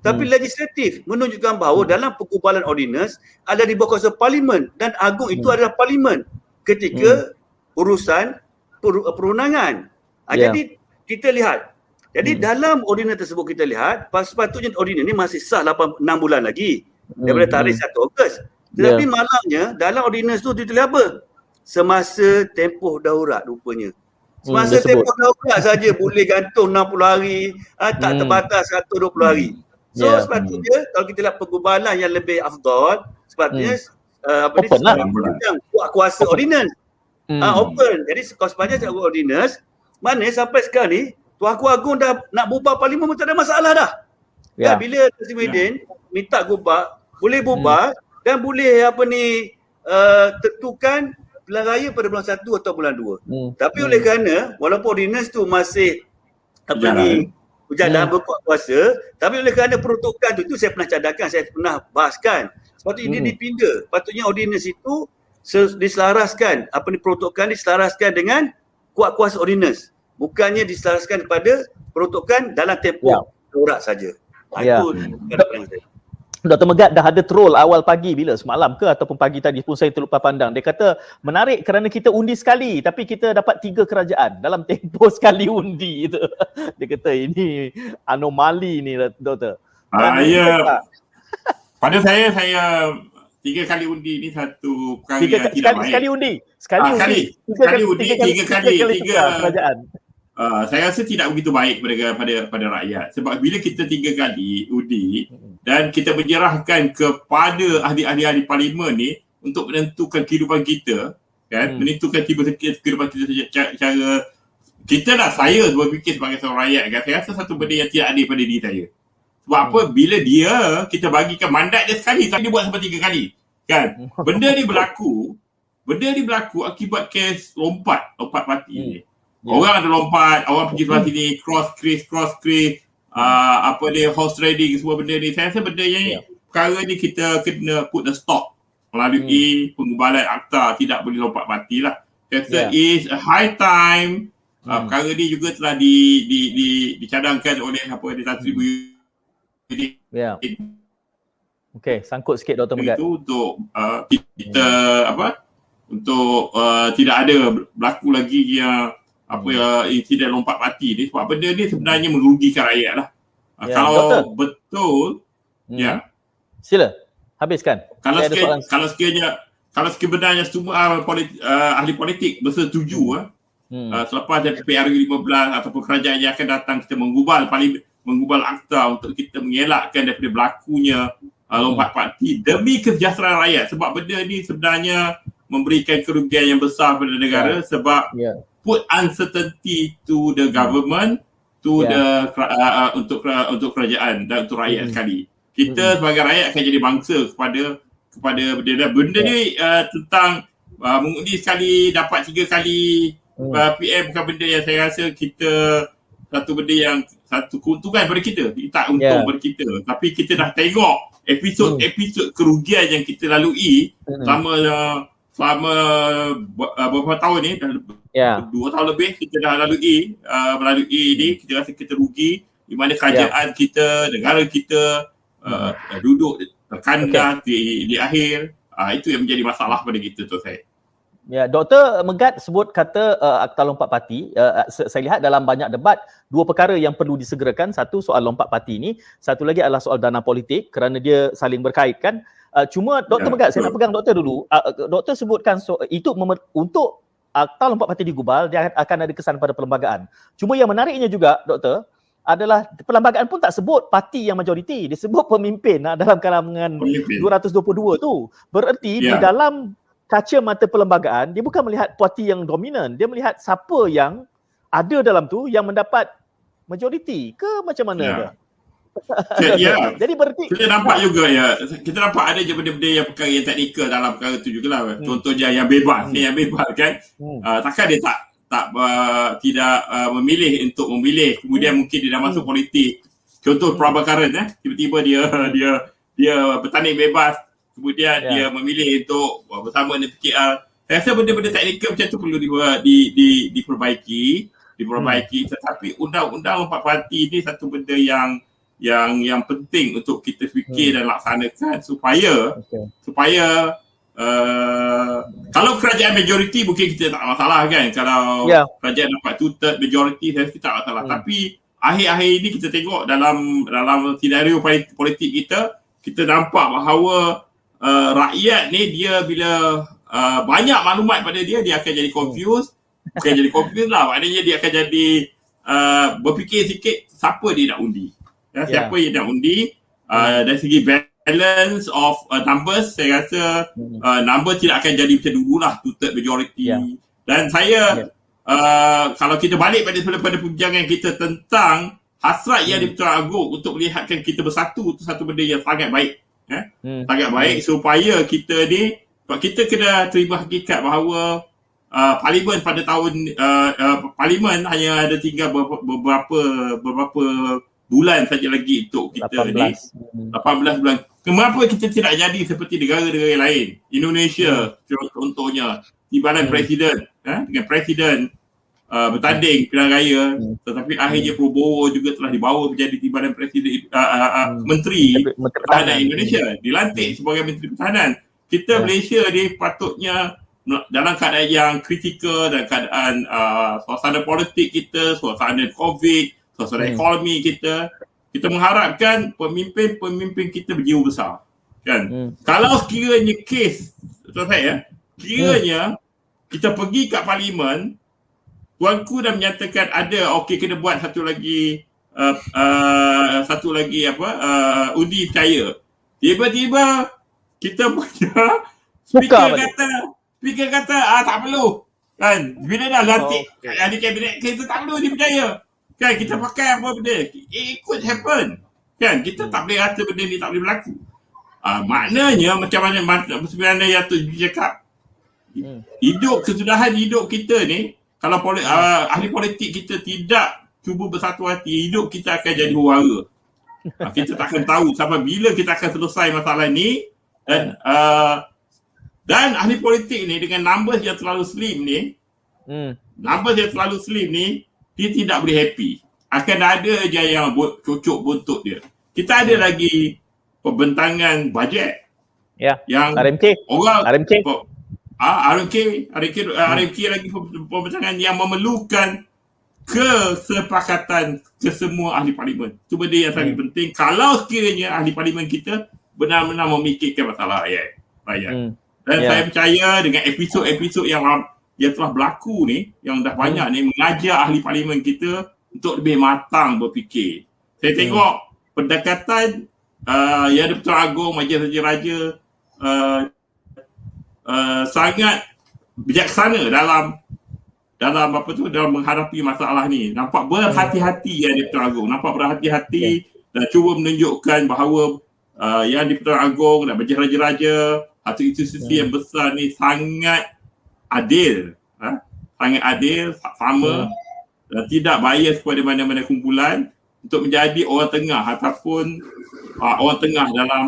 Tapi hmm. legislatif menunjukkan bahawa hmm. dalam pergubalan ordinance ada di bawah kuasa parlimen dan Agung itu hmm. adalah parlimen ketika hmm. urusan per- perundangan. Ha, yeah. Jadi kita lihat jadi hmm. dalam ordinance tersebut kita lihat sepatutnya ordinance ni masih sah 8 6 bulan lagi daripada hmm. tarikh 1 Ogos. Tetapi yeah. malangnya dalam ordinance tu ditulis apa? Semasa tempoh daurat rupanya. Semasa hmm, tempoh daurat saja boleh gantung 60 hari, ha, tak hmm. terbatas 120 hari. So yeah. sepatutnya hmm. kalau kita lihat pergubalan yang lebih afdal, sepatutnya hmm. uh, apa open ni? Lah. Kuat kuasa open. ordinance. Hmm. Ha, open. Jadi kalau sepanjang ordinance, mana sampai sekarang ni Tuanku Agung dah nak bubar parlimen pun tak ada masalah dah. Ya. Yeah. bila Tuan Muhyiddin yeah. minta bubar, boleh bubar hmm. dan boleh apa ni uh, tentukan pilihan raya pada bulan 1 atau bulan 2. Hmm. Tapi hmm. oleh kerana walaupun ordinance tu masih apa Jalan. ni berjalan hmm. berkuat kuasa tapi oleh kerana peruntukan tu itu saya pernah cadangkan saya pernah bahaskan sepatutnya hmm. dia dipinda patutnya ordinance itu diselaraskan apa ni peruntukan diselaraskan dengan kuat kuasa ordinance bukannya diselaraskan kepada peruntukan dalam tempoh ya. urat saja ya. itu saya Dr. Megat dah ada troll awal pagi bila semalam ke ataupun pagi tadi pun saya terlupa pandang. Dia kata menarik kerana kita undi sekali tapi kita dapat tiga kerajaan dalam tempoh sekali undi itu. Dia kata ini anomali ni Doktor. Ah, ya. Pada saya, saya tiga kali undi ni satu perkara tiga, yang tidak sekali, baik. Sekali undi. Sekali, ah, undi. Sekali, tiga sekali undi, tiga, tiga kali, tiga, kali tiga kerajaan. Uh, saya rasa tidak begitu baik pada pada pada rakyat sebab bila kita tiga kali undi dan kita menyerahkan kepada ahli-ahli parlimen ni untuk menentukan kehidupan kita kan hmm. menentukan kehidupan kita cara, cara kita lah saya berfikir sebagai seorang rakyat kan saya rasa satu benda yang tidak adil pada diri saya sebab hmm. apa bila dia kita bagikan mandat dia sekali tapi dia buat sampai tiga kali kan benda ni berlaku benda ni berlaku akibat kes lompat lompat parti hmm. ni Yeah. Orang ada lompat, orang pergi sebelah sini, cross crease, cross crease, uh, apa dia, horse trading, semua benda ni. Saya rasa benda yang yeah. perkara ni kita kena put the stop melalui hmm. pengubalan akta tidak boleh lompat mati lah. Saya rasa yeah. is a high time. Uh, hmm. perkara ni juga telah di, di, di, dicadangkan oleh apa tak seribu jadi yeah. Okay, sangkut sikit Dr. Megat. Itu untuk uh, kita hmm. apa? Untuk uh, tidak ada berlaku lagi yang apa hmm. yang insiden lompat mati ni sebab benda ni sebenarnya merugikan rakyat lah. Ah, ya, kalau doktor. betul, hmm. ya. Sila, habiskan. Kalau sekiranya, kalau sekiranya, kalau sebenarnya semua uh, politi, uh, ahli politik bersetuju hmm. Uh, uh, selepas dari PRU 15 ataupun kerajaan yang akan datang kita menggubal paling menggubal akta untuk kita mengelakkan daripada berlakunya uh, lompat hmm. parti demi kesejahteraan rakyat sebab benda ni sebenarnya memberikan kerugian yang besar pada negara yeah. sebab yeah put uncertainty to the government to yeah. the uh, uh, untuk uh, untuk kerajaan dan untuk rakyat mm. sekali. Kita mm. sebagai rakyat akan jadi bangsa kepada kepada benda benda yeah. ni uh, tentang uh, mengundi sekali dapat tiga kali mm. uh, PM bukan benda yang saya rasa kita satu benda yang satu keuntungan pada kita tak untung yeah. pada kita tapi kita dah tengok episod-episod mm. kerugian yang kita lalui mm. selama uh, selama uh, beberapa tahun ni dah yeah. dua tahun lebih kita dah lalui uh, melalui ni kita rasa kita rugi di mana kerajaan yeah. kita negara kita uh, hmm. duduk terkandas okay. di, di akhir uh, itu yang menjadi masalah pada kita tu saya Ya, Doktor Megat sebut kata uh, akta lompat parti. Uh, saya lihat dalam banyak debat, dua perkara yang perlu disegerakan. Satu soal lompat parti ini. Satu lagi adalah soal dana politik kerana dia saling berkaitkan. Uh, cuma Doktor ya, Megat, saya nak pegang Doktor dulu. Uh, doktor sebutkan so, itu mem- untuk akta lompat parti digubal dia akan ada kesan pada perlembagaan. Cuma yang menariknya juga doktor adalah perlembagaan pun tak sebut parti yang majoriti, dia sebut pemimpin nah, dalam kalangan pemimpin. 222 tu. Bererti yeah. di ya. dalam kaca mata perlembagaan dia bukan melihat parti yang dominan, dia melihat siapa yang ada dalam tu yang mendapat majoriti ke macam mana yeah. dia? Ya. Jadi berarti kita nampak juga ya. Kita nampak ada je benda-benda yang perkara yang teknikal dalam perkara tu juga lah. Hmm. Contohnya yang bebas hmm. ni yang bebas kan. Hmm. Uh, takkan dia tak tak uh, tidak uh, memilih untuk memilih kemudian hmm. mungkin dia dah masuk hmm. politik. Contoh hmm. Prabhakaran eh tiba-tiba dia dia dia bertanding bebas kemudian yeah. dia memilih untuk uh, bersama dengan PKR. Saya rasa benda-benda teknikal macam tu perlu di, di, di, diperbaiki diperbaiki hmm. tetapi undang-undang empat parti ni satu benda yang yang yang penting untuk kita fikir hmm. dan laksanakan supaya okay. supaya uh, kalau kerajaan majoriti mungkin kita tak masalah kan kalau yeah. kerajaan dapat two third majority saya tak masalah hmm. tapi akhir-akhir ini kita tengok dalam dalam senario politik kita kita nampak bahawa uh, rakyat ni dia bila uh, banyak maklumat pada dia dia akan jadi confused hmm. bukan jadi confused lah maknanya dia akan jadi uh, berfikir sikit siapa dia nak undi ya, yeah. siapa yang nak undi uh, dari segi balance of uh, numbers saya rasa hmm. uh, number tidak akan jadi macam dulu lah two third majority yeah. dan saya yeah. uh, kalau kita balik pada pada punjangan kita tentang hasrat hmm. yang di Agung untuk melihatkan kita bersatu itu satu benda yang sangat baik ya? hmm. sangat baik hmm. supaya kita ni kita kena terima hakikat bahawa uh, parlimen pada tahun uh, uh, parlimen hanya ada tinggal beberapa beberapa, beberapa bulan saja lagi untuk kita 18. ni 18 bulan kenapa kita tidak jadi seperti negara-negara lain Indonesia hmm. contohnya timbalan hmm. presiden eh, dengan presiden uh, bertanding pilihan raya hmm. tetapi akhirnya hmm. Prabowo juga telah dibawa menjadi timbalan presiden uh, uh, uh, hmm. menteri, pertahanan Indonesia dilantik hmm. sebagai menteri pertahanan kita hmm. Malaysia ni patutnya dalam keadaan yang kritikal dan keadaan uh, suasana politik kita, suasana COVID, suasana hmm. ekonomi kita, kita mengharapkan pemimpin-pemimpin kita berjiwa besar. Kan? Hmm. Kalau sekiranya kes, tuan saya, kiranya hmm. kita pergi kat parlimen, tuanku dah menyatakan ada, okey kena buat satu lagi, uh, uh, satu lagi apa, uh, undi percaya. Tiba-tiba kita punya speaker kata, Speaker kata ah tak perlu. Kan? Bila dah lantik oh, okay. ahli kabinet kita tak perlu dipercaya. Kan kita pakai apa benda? It could happen. Kan? Kita tak boleh kata benda ni tak boleh berlaku. Ah maknanya macam mana sebenarnya yang tu cakap hmm. hidup kesudahan hidup kita ni kalau poli, uh, ahli politik kita tidak cuba bersatu hati, hidup kita akan jadi huara. uh, kita tak akan tahu sampai bila kita akan selesai masalah ni dan uh, dan ahli politik ni dengan numbers yang terlalu slim ni, hmm. numbers yang terlalu slim ni, dia tidak boleh happy. Akan ada je yang cocok buntut dia. Kita ada hmm. lagi pembentangan bajet. Ya. Yang RMK. Orang RMK. Ah, RMK, RMK, hmm. RMK lagi pembentangan yang memerlukan kesepakatan kesemua ahli parlimen. Itu benda yang sangat hmm. penting. Kalau sekiranya ahli parlimen kita benar-benar memikirkan masalah rakyat. rakyat. Hmm. Dan yeah. saya percaya dengan episod-episod yang yang telah berlaku ni, yang dah banyak hmm. ni mengajar ahli parlimen kita untuk lebih matang berfikir. Saya hmm. tengok pendekatan uh, yang ada Pertuan Agong, Majlis Raja-Raja uh, uh, sangat bijaksana dalam dalam apa tu dalam menghadapi masalah ni. Nampak berhati-hati yang di Pertuan Agong. Nampak berhati-hati yeah. dan cuba menunjukkan bahawa uh, yang di Pertuan Agong dan Majlis Raja-Raja atau institusi yang besar ni sangat adil ha? sangat adil sama hmm. dan tidak bias kepada mana-mana kumpulan untuk menjadi orang tengah ataupun uh, orang tengah dalam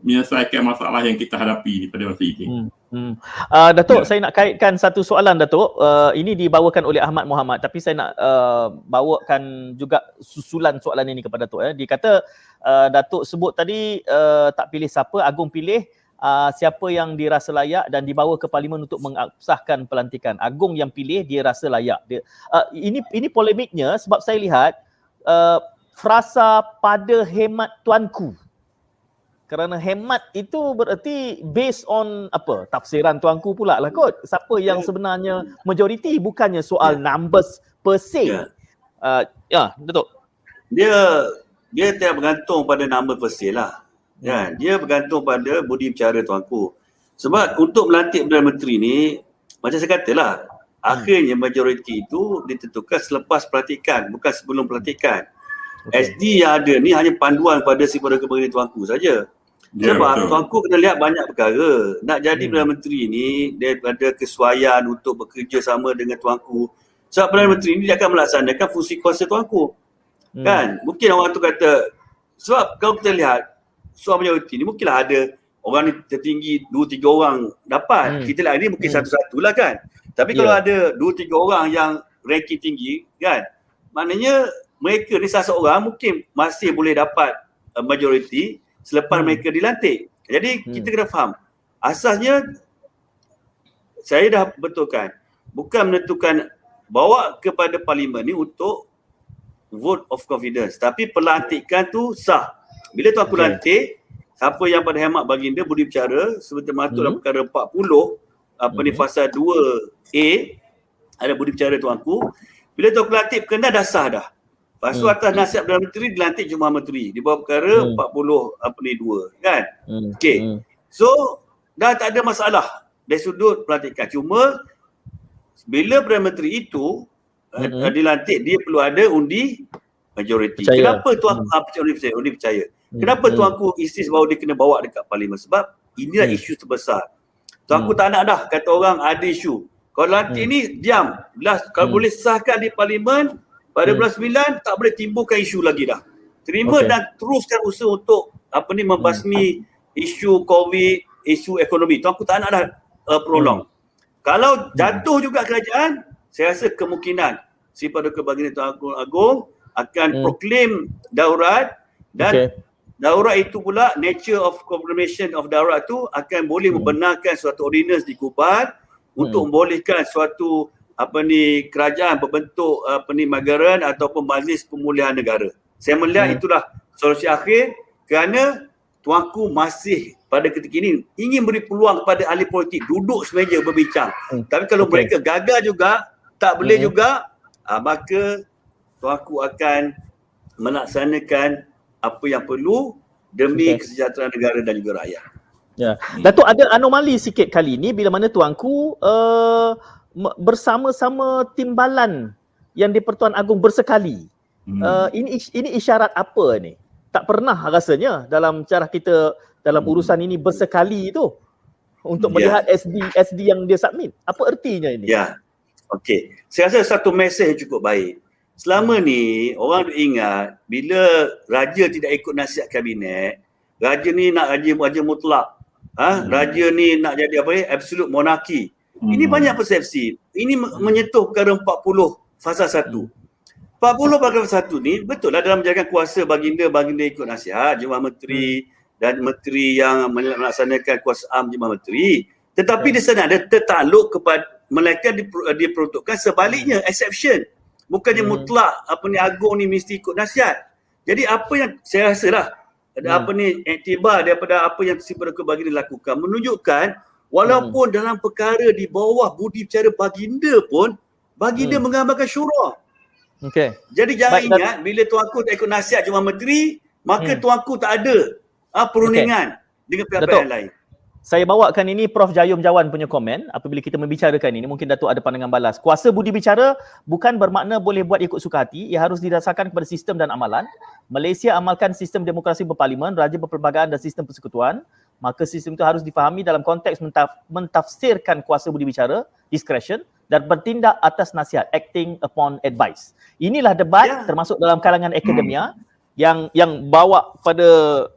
menyelesaikan masalah yang kita hadapi pada masa ini. Hmm. Hmm. Uh, Datuk, ya. saya nak kaitkan satu soalan Datuk. Uh, ini dibawakan oleh Ahmad Muhammad tapi saya nak uh, bawakan juga susulan soalan ini kepada Datuk. Eh. Dia kata uh, Datuk sebut tadi uh, tak pilih siapa, Agung pilih uh, siapa yang dirasa layak dan dibawa ke parlimen untuk mengesahkan pelantikan. Agung yang pilih dia rasa layak. Dia, uh, ini ini polemiknya sebab saya lihat uh, frasa pada hemat tuanku. Kerana hemat itu bererti based on apa? Tafsiran tuanku pula lah kot. Siapa yang ya. sebenarnya majoriti bukannya soal yeah. numbers per se. Yeah. Uh, ya, betul. Dia dia tidak bergantung pada number per se lah. Ya, dia bergantung pada budi bicara tuanku. Sebab untuk melantik Perdana Menteri ni, macam saya katalah, akhirnya majoriti itu ditentukan selepas pelantikan, bukan sebelum pelantikan. Okay. SD yang ada ni hanya panduan pada si pada kepentingan tuanku saja. Ya, Sebab betul. tuanku kena lihat banyak perkara. Nak jadi hmm. Perdana Menteri ni, dia ada kesuaian untuk bekerja sama dengan tuanku. Sebab Perdana Menteri ni dia akan melaksanakan fungsi kuasa tuanku. Hmm. Kan? Mungkin orang tu kata, sebab kalau kita lihat, suara majoriti ni mungkinlah ada orang ni tertinggi dua tiga orang dapat. Hmm. Kita lah ni mungkin hmm. satu-satu lah kan. Tapi yeah. kalau ada dua tiga orang yang ranking tinggi kan, maknanya mereka ni salah seorang mungkin masih boleh dapat uh, majoriti selepas hmm. mereka dilantik. Jadi hmm. kita kena faham. Asasnya saya dah betulkan bukan menentukan bawa kepada parlimen ni untuk vote of confidence tapi pelantikan tu sah bila tu aku okay. lantik, siapa yang pada hemat baginda budi bicara seperti matur dalam hmm. perkara 40 apa hmm. ni fasa 2A ada budi bicara tu aku. Bila tu aku lantik kena dah sah dah. Lepas tu hmm. atas nasihat Perdana Menteri dilantik Jumlah Menteri di bawah perkara hmm. 40 apa ni 2 kan. Hmm. Okey. Hmm. So dah tak ada masalah dari sudut pelantikan. Cuma bila Perdana Menteri itu hmm. dilantik dia perlu ada undi majoriti. Kenapa tu aku hmm. percaya undi percaya? Undi percaya. Hmm, Kenapa hmm. tuanku insist bahawa dia kena bawa dekat parlimen? Sebab inilah hmm. isu terbesar. Tuanku hmm. tak nak dah kata orang ada isu. Kalau lantik hmm. ni diam. Belas, kalau hmm. boleh sahkan di parlimen pada hmm. bulan 9 tak boleh timbulkan isu lagi dah. Terima okay. dan teruskan usaha untuk apa ni membasmi hmm. isu COVID, isu ekonomi. Tu aku tak nak dah uh, prolong. Hmm. Kalau jatuh hmm. juga kerajaan, saya rasa kemungkinan si Paduka Baginda Tuan Agong, Agong akan hmm. proclaim daurat dan okay. Daurat itu pula nature of confirmation of daurat tu akan boleh hmm. membenarkan suatu ordinance di Kubat untuk hmm. membolehkan suatu apa ni kerajaan berbentuk apa ni magaran ataupun majlis pemulihan negara. Saya melihat hmm. itulah solusi akhir kerana tuanku masih pada ketika ini ingin beri peluang kepada ahli politik duduk semeja berbincang. Hmm. Tapi kalau okay. mereka gagal juga, tak boleh hmm. juga, uh, maka tuanku akan melaksanakan apa yang perlu demi okay. kesejahteraan negara dan juga rakyat. Ya. Datuk ada anomali sikit kali ni bila mana tuanku uh, bersama-sama timbalan yang di Pertuan Agong bersekali. Hmm. Uh, ini ini isyarat apa ni? Tak pernah rasanya dalam cara kita dalam hmm. urusan ini bersekali itu untuk ya. melihat yeah. SD SD yang dia submit. Apa ertinya ini? Ya. Yeah. Okey. Saya rasa satu mesej cukup baik. Selama ni orang ingat bila raja tidak ikut nasihat kabinet, raja ni nak raja raja mutlak Ha? Hmm. Raja ni nak jadi apa ni? Absolute monarki. Hmm. Ini banyak persepsi. Ini menyentuh perkara 40 fasa 1. Hmm. 40 perkara 1 ni betul lah dalam menjaga kuasa baginda, baginda ikut nasihat, jemaah menteri hmm. dan menteri yang melaksanakan kuasa am jemaah menteri. Tetapi hmm. di sana ada tertakluk kepada mereka diperuntukkan sebaliknya, exception. Bukannya hmm. mutlak apa ni agung ni mesti ikut nasihat. Jadi apa yang saya rasa lah ada hmm. apa ni iktibar daripada apa yang si Perdana Baginda lakukan menunjukkan walaupun hmm. dalam perkara di bawah budi bicara baginda pun baginda hmm. menggambarkan syura. Okey. Jadi jangan Baik, ingat that... bila tuanku tak ikut nasihat Jemaah Menteri, maka hmm. tuanku tak ada ah perundingan okay. dengan pihak-pihak yang lain. Saya bawakan ini Prof Jayum Jawan punya komen apabila kita membicarakan ini mungkin Datuk ada pandangan balas. Kuasa budi bicara bukan bermakna boleh buat ikut suka hati, ia harus didasarkan kepada sistem dan amalan. Malaysia amalkan sistem demokrasi berparlimen, raja berperlembagaan dan sistem persekutuan. Maka sistem itu harus difahami dalam konteks mentaf- mentafsirkan kuasa budi bicara, discretion dan bertindak atas nasihat, acting upon advice. Inilah debat yeah. termasuk dalam kalangan akademia yang yang bawa pada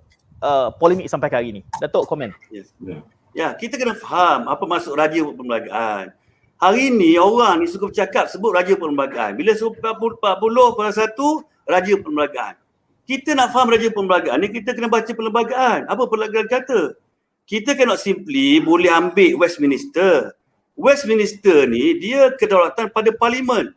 uh, polemik sampai hari ini. Datuk komen. Yes. Ya, ya, kita kena faham apa maksud raja perlembagaan. Hari ini orang ni suka bercakap sebut raja perlembagaan. Bila sebut 40 pada satu raja perlembagaan. Kita nak faham raja perlembagaan ni kita kena baca perlembagaan. Apa perlembagaan kata? Kita cannot simply boleh ambil Westminster. Westminster ni dia kedaulatan pada parlimen.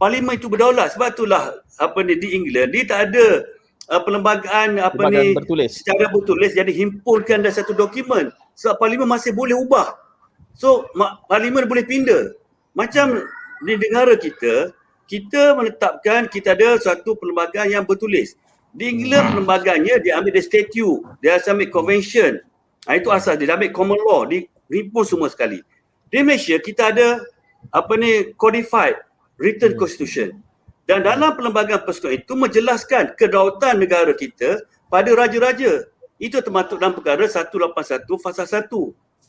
Parlimen itu berdaulat sebab itulah apa ni di England dia tak ada uh, perlembagaan apa ni bertulis. secara bertulis. Jadi himpunkan dalam satu dokumen. Sebab parlimen masih boleh ubah. So parlimen boleh pindah. Macam di negara kita kita menetapkan kita ada satu perlembagaan yang bertulis. Di England hmm. perlembagaannya dia ambil the statute. Dia ambil convention. Ha, itu asal dia. Ambil common law. Di himpun semua sekali. Di Malaysia kita ada apa ni codified written hmm. constitution dan dalam perlembagaan persekutuan itu menjelaskan kedaulatan negara kita pada raja-raja. Itu termasuk dalam perkara 181 fasa 1.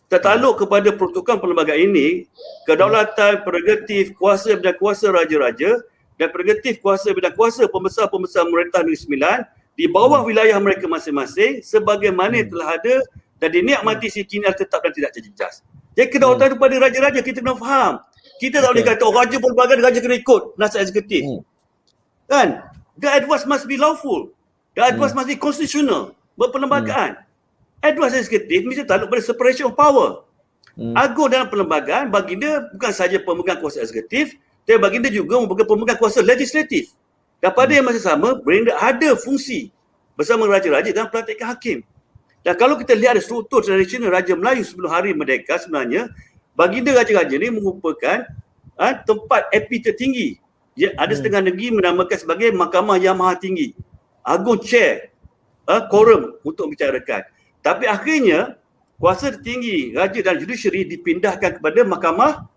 Tertaluk kepada peruntukan perlembagaan ini, kedaulatan, prerogatif, kuasa dan kuasa raja-raja dan prerogatif kuasa dan kuasa pembesar-pembesar pemerintah Negeri Sembilan di bawah wilayah mereka masing-masing sebagaimana hmm. telah ada dan dinikmati sekian tetap dan tidak terjejas. Jadi kedaulatan itu pada raja-raja kita kena faham. Kita tak boleh kata oh, raja pelbagai raja kena ikut nasihat eksekutif. Hmm. Kan? The advice must be lawful. The advice hmm. must be constitutional. Berperlembagaan. Hmm. Advice eksekutif mesti takluk pada separation of power. Hmm. Agung dalam perlembagaan baginda bukan saja pemegang kuasa eksekutif, tapi baginda juga memegang pemegang kuasa legislatif. Dan pada hmm. yang masih sama, baginda ada fungsi bersama raja-raja dalam pelantikan hakim. Dan kalau kita lihat struktur tradisional Raja Melayu sebelum hari merdeka sebenarnya, baginda raja-raja ni merupakan ha, tempat epi tertinggi. Ya, ada hmm. setengah negeri menamakan sebagai mahkamah yang maha tinggi. Agung chair, ha, quorum untuk bicarakan. Tapi akhirnya, kuasa tertinggi raja dan judiciary dipindahkan kepada mahkamah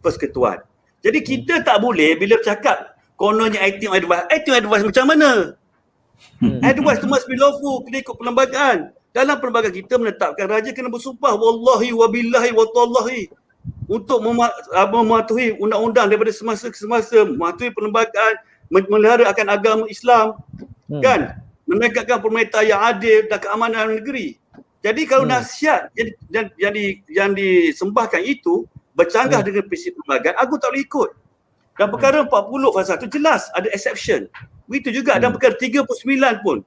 persekutuan. Jadi kita tak boleh bila bercakap kononnya acting advice. Acting advice macam mana? Hmm. Advice tu must be lawful, kena ikut perlembagaan. Dalam perlembagaan kita menetapkan raja kena bersumpah wallahi wabillahi wa tallahi untuk mematuhi undang-undang daripada semasa ke semasa, mematuhi perlembagaan, melihara akan agama Islam, hmm. kan? Menegakkan pemerintah yang adil dan keamanan negeri. Jadi kalau hmm. nasihat yang, yang, yang, di, yang disembahkan itu bercanggah hmm. dengan prinsip perlembagaan, aku tak boleh ikut. Dan perkara 40 fasa itu jelas ada exception. Itu juga hmm. dan perkara 39 pun.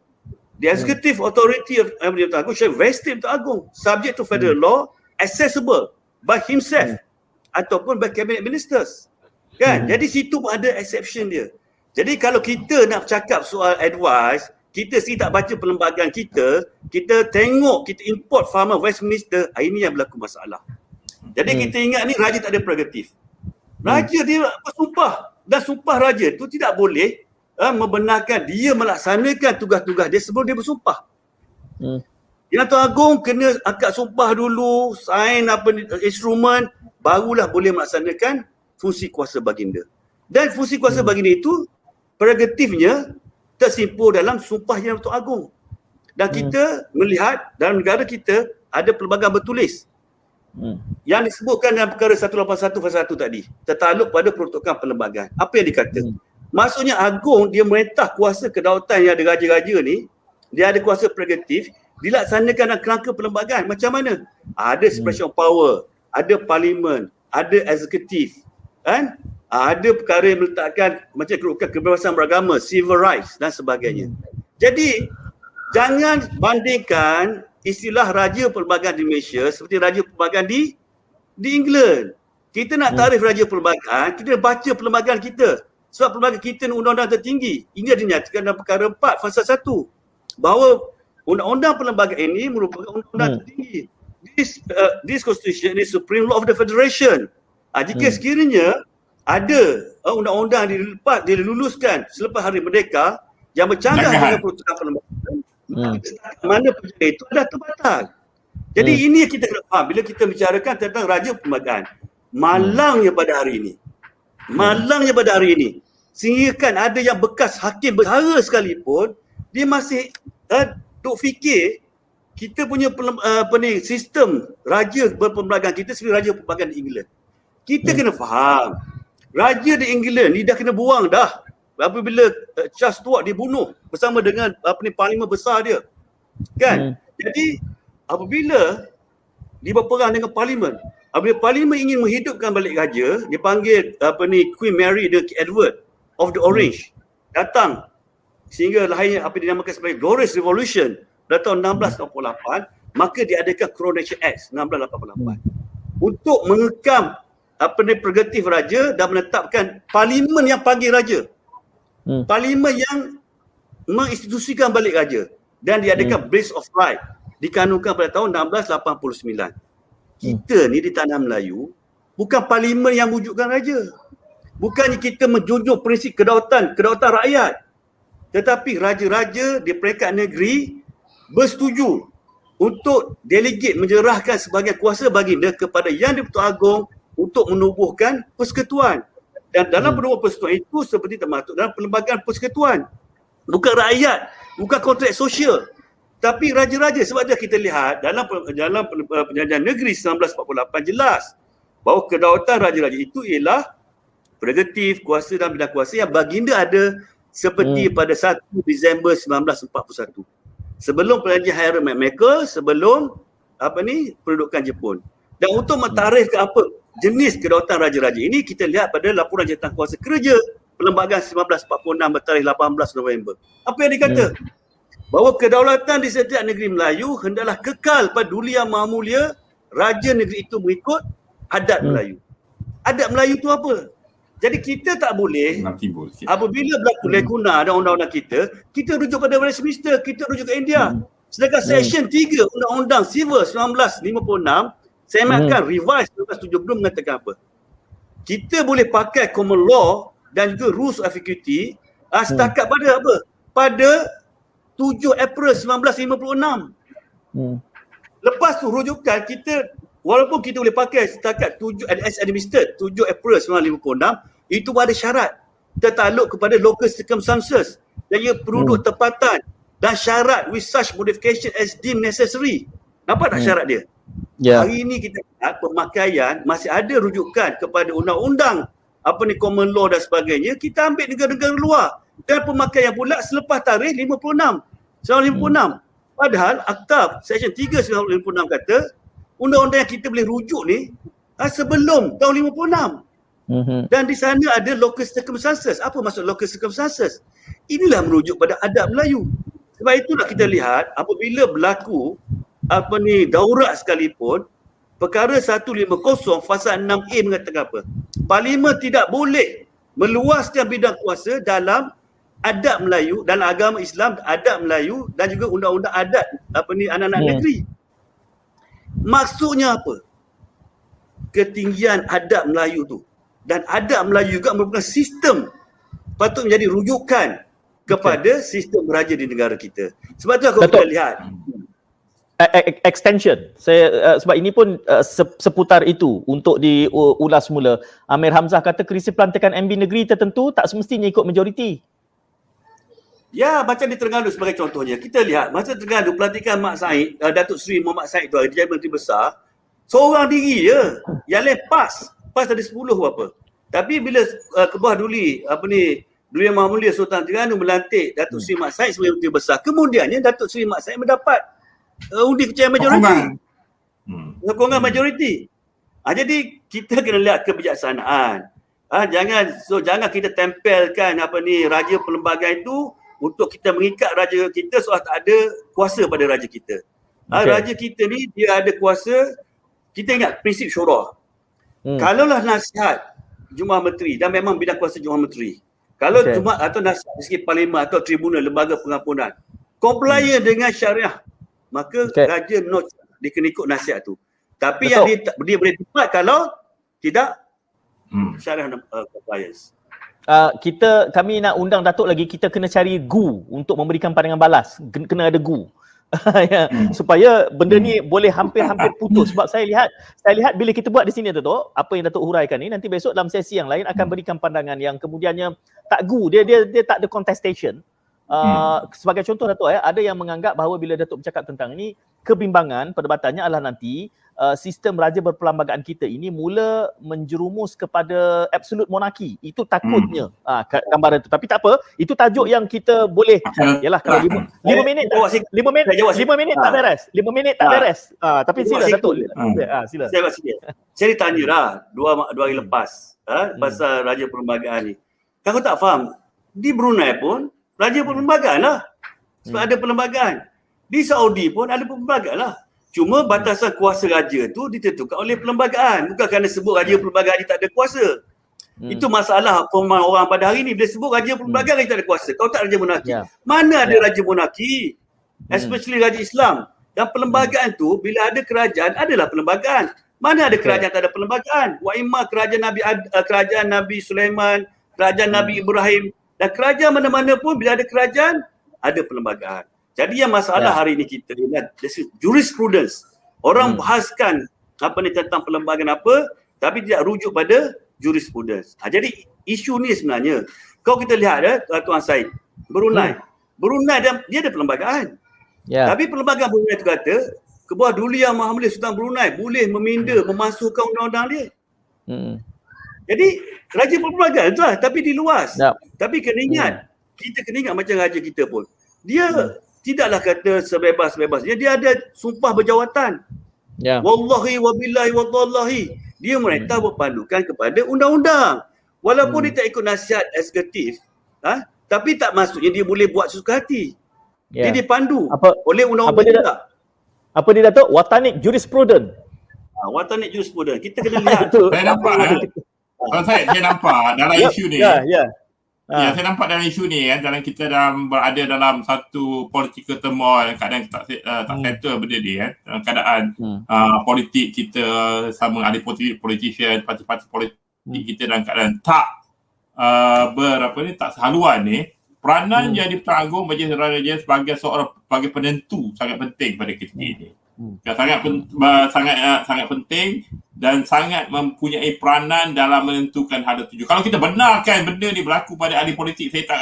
The executive hmm. authority of Pemerintah Agung shall vested Pemerintah Agung subject to federal hmm. law accessible by himself hmm. Ataupun by cabinet ministers. Kan? Hmm. Jadi situ pun ada exception dia. Jadi kalau kita nak cakap soal advice, kita sih tak baca perlembagaan kita, kita tengok, kita import farmer Westminster, ini yang berlaku masalah. Jadi hmm. kita ingat ni raja tak ada prerogatif. Raja hmm. dia bersumpah dan sumpah raja tu tidak boleh uh, membenarkan dia melaksanakan tugas-tugas dia sebelum dia bersumpah. Hmm. Yang Tuan Agong kena akad sumpah dulu, sign apa instrumen, barulah boleh melaksanakan fungsi kuasa baginda. Dan fungsi kuasa hmm. baginda itu, prerogatifnya tersimpul dalam sumpah yang Tuan Agong. Dan hmm. kita melihat dalam negara kita ada pelbagai bertulis. Hmm. Yang disebutkan dalam perkara 181 fasa 1 tadi, tertakluk pada peruntukan perlembagaan. Apa yang dikata? Hmm. Maksudnya Agung dia merintah kuasa kedaulatan yang ada raja-raja ni, dia ada kuasa prerogatif, dilaksanakan dalam kerangka perlembagaan. Macam mana? Ada separation hmm. power, ada parlimen, ada eksekutif, kan? Ada perkara yang meletakkan macam kerukan kebebasan beragama, civil rights dan sebagainya. Hmm. Jadi, jangan bandingkan istilah raja perlembagaan di Malaysia seperti raja perlembagaan di di England. Kita nak tarif raja perlembagaan, kita baca perlembagaan kita. Sebab pelbagai kita ni undang-undang tertinggi. Ini dinyatakan dalam perkara 4 fasa 1 bahawa undang-undang perlembagaan ini merupakan undang-undang hmm. tertinggi. This uh, this constitution is supreme law of the federation. Uh, jika hmm. sekiranya ada uh, undang-undang dilepas diluluskan selepas hari merdeka yang bercanggah dengan peruntukan perlembagaan hmm. mana perjalanan itu adalah terbatal. Jadi hmm. ini kita kena faham bila kita bicarakan tentang raja perlembagaan. Malangnya pada hari ini. Malangnya pada hari ini sehingga kan ada yang bekas hakim berhara sekalipun dia masih uh, duk fikir kita punya uh, apa ni sistem raja berpembagaan kita seperti raja perlembagaan di England. Kita hmm. kena faham. Raja di England ni dah kena buang dah. Apabila uh, Charles Stuart dibunuh bersama dengan apa ni parlimen besar dia. Kan? Hmm. Jadi apabila dia berperang dengan parlimen, apabila parlimen ingin menghidupkan balik raja, dia panggil apa ni Queen Mary the Edward of the Orange hmm. datang sehingga lahirnya apa dinamakan sebagai Glorious Revolution pada tahun 1688 maka diadakan Coronation Act 1688 hmm. untuk mengekam apa ni prerogatif raja dan menetapkan parlimen yang panggil raja hmm. parlimen yang menginstitusikan balik raja dan diadakan hmm. Base of Right dikanunkan pada tahun 1689 kita hmm. ni di tanah Melayu bukan parlimen yang wujudkan raja Bukannya kita menjunjung prinsip kedaulatan, kedaulatan rakyat. Tetapi raja-raja di peringkat negeri bersetuju untuk delegate menyerahkan sebagai kuasa baginda kepada Yang di-Pertuan Agong untuk menubuhkan persekutuan. Dan dalam hmm. penubuhan persekutuan itu seperti termasuk dalam perlembagaan persekutuan. Bukan rakyat, bukan kontrak sosial. Tapi raja-raja sebab dia kita lihat dalam dalam perjanjian negeri 1948 jelas bahawa kedaulatan raja-raja itu ialah prerogatif, kuasa dan bidang kuasa yang baginda ada seperti hmm. pada 1 Disember 1941. Sebelum perjanjian Harry McMaker, sebelum apa ni pendudukan Jepun. Dan untuk mentarikh apa jenis kedaulatan raja-raja ini kita lihat pada laporan jawatan kuasa kerja perlembagaan 1946 bertarikh 18 November. Apa yang dikata? Hmm. Bahawa kedaulatan di setiap negeri Melayu hendaklah kekal pada duli yang maha mulia raja negeri itu mengikut adat hmm. Melayu. Adat Melayu itu apa? Jadi kita tak boleh apabila berlaku hmm. lekuna dan undang-undang kita, kita rujuk pada Westminster, kita rujuk ke India. Hmm. Sedangkan hmm. section 3 undang-undang civil 1956, saya hmm. akan revise 1970 mengatakan apa? Kita boleh pakai common law dan juga rules of equity uh, setakat hmm. pada apa? Pada 7 April 1956. Hmm. Lepas tu rujukan kita walaupun kita boleh pakai setakat 7 as administered 7 April 1956 itu ada syarat tertakluk kepada local circumstances dan ia perlu hmm. tepatan dan syarat with such modification as deemed necessary. Nampak tak hmm. syarat dia? Yeah. Hari ini kita lihat pemakaian masih ada rujukan kepada undang-undang apa ni common law dan sebagainya. Kita ambil negara-negara luar. Dan pemakaian pula selepas tarikh 56. 1956. Hmm. Padahal akta section 3 1956 kata undang-undang yang kita boleh rujuk ni ha, sebelum tahun 56. Mm-hmm. Dan di sana ada local circumstances. Apa maksud local circumstances? Inilah merujuk pada adab Melayu. Sebab itulah kita lihat apabila berlaku apa ni daurat sekalipun perkara 150 fasa 6A mengatakan apa? Parlimen tidak boleh meluaskan bidang kuasa dalam adab Melayu dalam agama Islam adab Melayu dan juga undang-undang adat apa ni anak-anak hmm. negeri. Maksudnya apa? Ketinggian adab Melayu tu dan adab Melayu juga merupakan sistem patut menjadi rujukan kepada okay. sistem beraja di negara kita. Sebab tu aku kita lihat extension. Saya uh, sebab ini pun uh, seputar itu untuk diulas semula. Amir Hamzah kata krisis pelantikan MB negeri tertentu tak semestinya ikut majoriti. Ya, macam di Terengganu sebagai contohnya. Kita lihat masa Terengganu pelantikan Mak Said, uh, Datuk Seri Muhammad Said tu, dia menteri besar, seorang diri je. Yang lain pas. Ada 10 apa. Tapi bila uh, Kebah Duli, apa ni, Duli Muhammad Mulia Sultan Terengganu melantik Datuk Seri Mak Said sebagai menteri besar, kemudiannya Datuk Seri Mak Said mendapat uh, undi kepercayaan majoriti. Hmm. Sokongan hmm. majoriti. Ha, jadi kita kena lihat kebijaksanaan. Ha, jangan so jangan kita tempelkan apa ni raja perlembagaan itu untuk kita mengikat raja kita seolah tak ada kuasa pada raja kita. Ha, okay. Raja kita ni dia ada kuasa. Kita ingat prinsip syurah. Hmm. Kalaulah nasihat Jumlah Menteri dan memang bidang kuasa Jumlah Menteri. Kalau okay. Jumaat atau nasihat di segi parlimen atau tribunal lembaga pengampunan compliant hmm. dengan syariah maka okay. raja no dia kena ikut nasihat tu. Tapi Betul. yang dia, dia boleh tepat kalau tidak hmm. syariah uh, compliance. Uh, kita kami nak undang Datuk lagi kita kena cari gu untuk memberikan pandangan balas kena ada gu ya, hmm. supaya benda ni hmm. boleh hampir-hampir putus sebab saya lihat saya lihat bila kita buat di sini Datuk apa yang Datuk huraikan ni nanti besok dalam sesi yang lain akan hmm. berikan pandangan yang kemudiannya tak gu dia dia dia tak ada contestation Uh, hmm. Sebagai contoh Datuk, eh, ada yang menganggap bahawa bila Datuk bercakap tentang ini, kebimbangan perdebatannya adalah nanti uh, sistem raja berperlembagaan kita ini mula menjerumus kepada absolute monarki. Itu takutnya hmm. uh, gambaran itu. Tapi tak apa, itu tajuk yang kita boleh, yalah kalau lima, lima minit, lima minit, lima minit tak beres. Lima minit tak beres. Uh, tapi sila Datuk. Hmm. Uh, sila. Saya, saya ditanya lah dua, dua hari lepas uh, pasal raja perlembagaan ni. Kau tak faham, di Brunei pun Raja perlembagaan lah. Sebab hmm. ada perlembagaan. Di Saudi pun ada perlembagaan lah. Cuma batasan kuasa raja tu ditentukan oleh perlembagaan. Bukan kerana sebut raja perlembagaan dia tak ada kuasa. Hmm. Itu masalah pemahaman orang pada hari ni. Bila sebut raja perlembagaan hmm. dia tak ada kuasa. Kau tak raja monarki. Yeah. Mana ada yeah. raja monarki? Hmm. Especially raja Islam. Dan perlembagaan hmm. tu bila ada kerajaan adalah perlembagaan. Mana ada kerajaan okay. tak ada perlembagaan? Wa imma kerajaan Nabi uh, kerajaan Nabi Sulaiman, kerajaan hmm. Nabi Ibrahim, dan kerajaan mana-mana pun bila ada kerajaan, ada perlembagaan. Jadi yang masalah ya. hari ini kita ni kan, jurisprudence. Orang hmm. bahaskan apa ni tentang perlembagaan apa, tapi tidak rujuk pada jurisprudence. Ha, jadi isu ni sebenarnya, kalau kita lihat ya, Tuan Said, Brunei. Hmm. Brunei dia, dia ada perlembagaan. Ya. Tapi perlembagaan Brunei itu kata, Kebuah Dulia Muhammad Sultan Brunei boleh meminda, hmm. memasukkan undang-undang dia. Hmm. Jadi raja perlembagaan tu lah tapi diluas. Yep. Tapi kena ingat, hmm. kita kena ingat macam raja kita pun. Dia hmm. Tidaklah kata sebebas-bebasnya, dia ada sumpah berjawatan. Yeah. Wallahi wabillahi wallahi. Dia merintah hmm. berpandukan kepada undang-undang. Walaupun hmm. dia tak ikut nasihat eksekutif, ha? tapi tak maksudnya dia boleh buat sesuka hati. Yeah. Dia dipandu apa, oleh undang-undang apa dia, Apa dia Datuk? Watanik jurisprudent. Ha, watanik jurisprudent. Kita kena lihat. Saya nampak. Eh. Kalau saya, saya nampak dalam yep. isu ni. Ya, ya. Ya, saya nampak dalam isu ni kan, dalam kita dalam berada dalam satu political turmoil yang kadang tak uh, tak hmm. settle benda ni kan. Dalam keadaan hmm. uh, politik kita sama ahli politik, politician, parti-parti politik hmm. kita dalam keadaan tak uh, ber apa ni, tak sehaluan ni. Peranan hmm. yang dipertanggung Majlis Raja sebagai seorang sebagai penentu sangat penting pada kita hmm. ini. Hmm. Yang sangat pen, sangat uh, sangat penting dan sangat mempunyai peranan dalam menentukan hal tuju. Kalau kita benarkan benda ni berlaku pada ahli politik, saya tak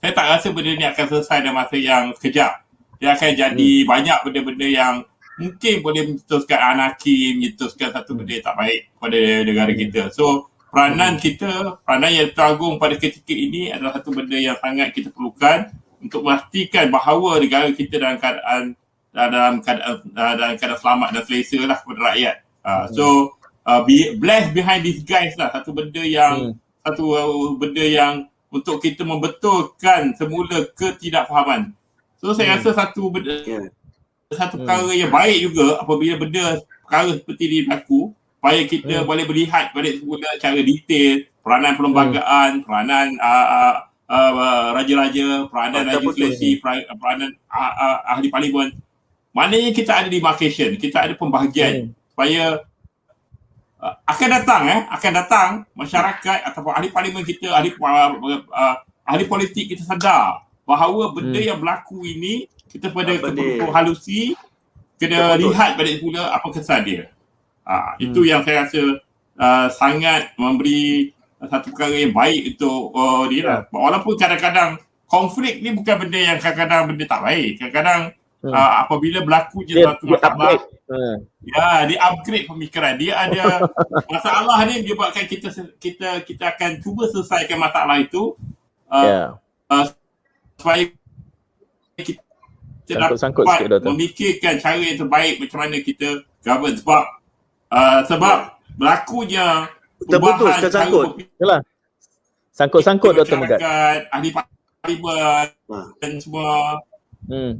saya tak rasa benda ni akan selesai dalam masa yang sekejap. Dia akan jadi hmm. banyak benda-benda yang mungkin boleh mencetuskan anarki, mencetuskan satu benda yang tak baik pada negara kita. So peranan kita, peranan yang teragung pada ketika ini adalah satu benda yang sangat kita perlukan untuk memastikan bahawa negara kita dalam keadaan dalam keadaan dalam keadaan selamat dan selesa lah kepada rakyat. Uh, so uh, be blessed behind these guys lah satu benda yang hmm. satu uh, benda yang untuk kita membetulkan semula ketidakfahaman. So saya hmm. rasa satu benda yeah. satu hmm. perkara yang baik juga apabila benda perkara seperti ini berlaku supaya kita hmm. boleh melihat balik semula cara detail peranan perlembagaan, hmm. peranan uh, uh, uh, raja-raja, peranan legislasi, peranan uh, uh, ahli parlimen. Maknanya kita ada demarcation, kita ada pembahagian hmm. supaya uh, akan datang eh, akan datang masyarakat ataupun ahli parlimen kita, ahli uh, uh, ahli politik kita sedar bahawa benda hmm. yang berlaku ini kita pada keperluan halusi kena Betul. lihat balik pula apa kesan dia. Ha, hmm. Itu yang saya rasa uh, sangat memberi satu perkara yang baik untuk uh, dia lah. Ya. Walaupun kadang-kadang konflik ni bukan benda yang kadang-kadang benda tak baik. Kadang-kadang hmm. uh, apabila berlaku je satu masalah, hmm. ya dia upgrade pemikiran. Dia ada masalah ni dia buatkan kita kita kita akan cuba selesaikan masalah itu uh, yeah. uh, supaya kita Sangkut, dapat sikit, memikirkan cara yang terbaik macam mana kita govern sebab Uh, sebab berlakunya Terputus ke sangkut? Yalah. Sangkut-sangkut Dr. Megat. Ahli parlimen dan semua hmm.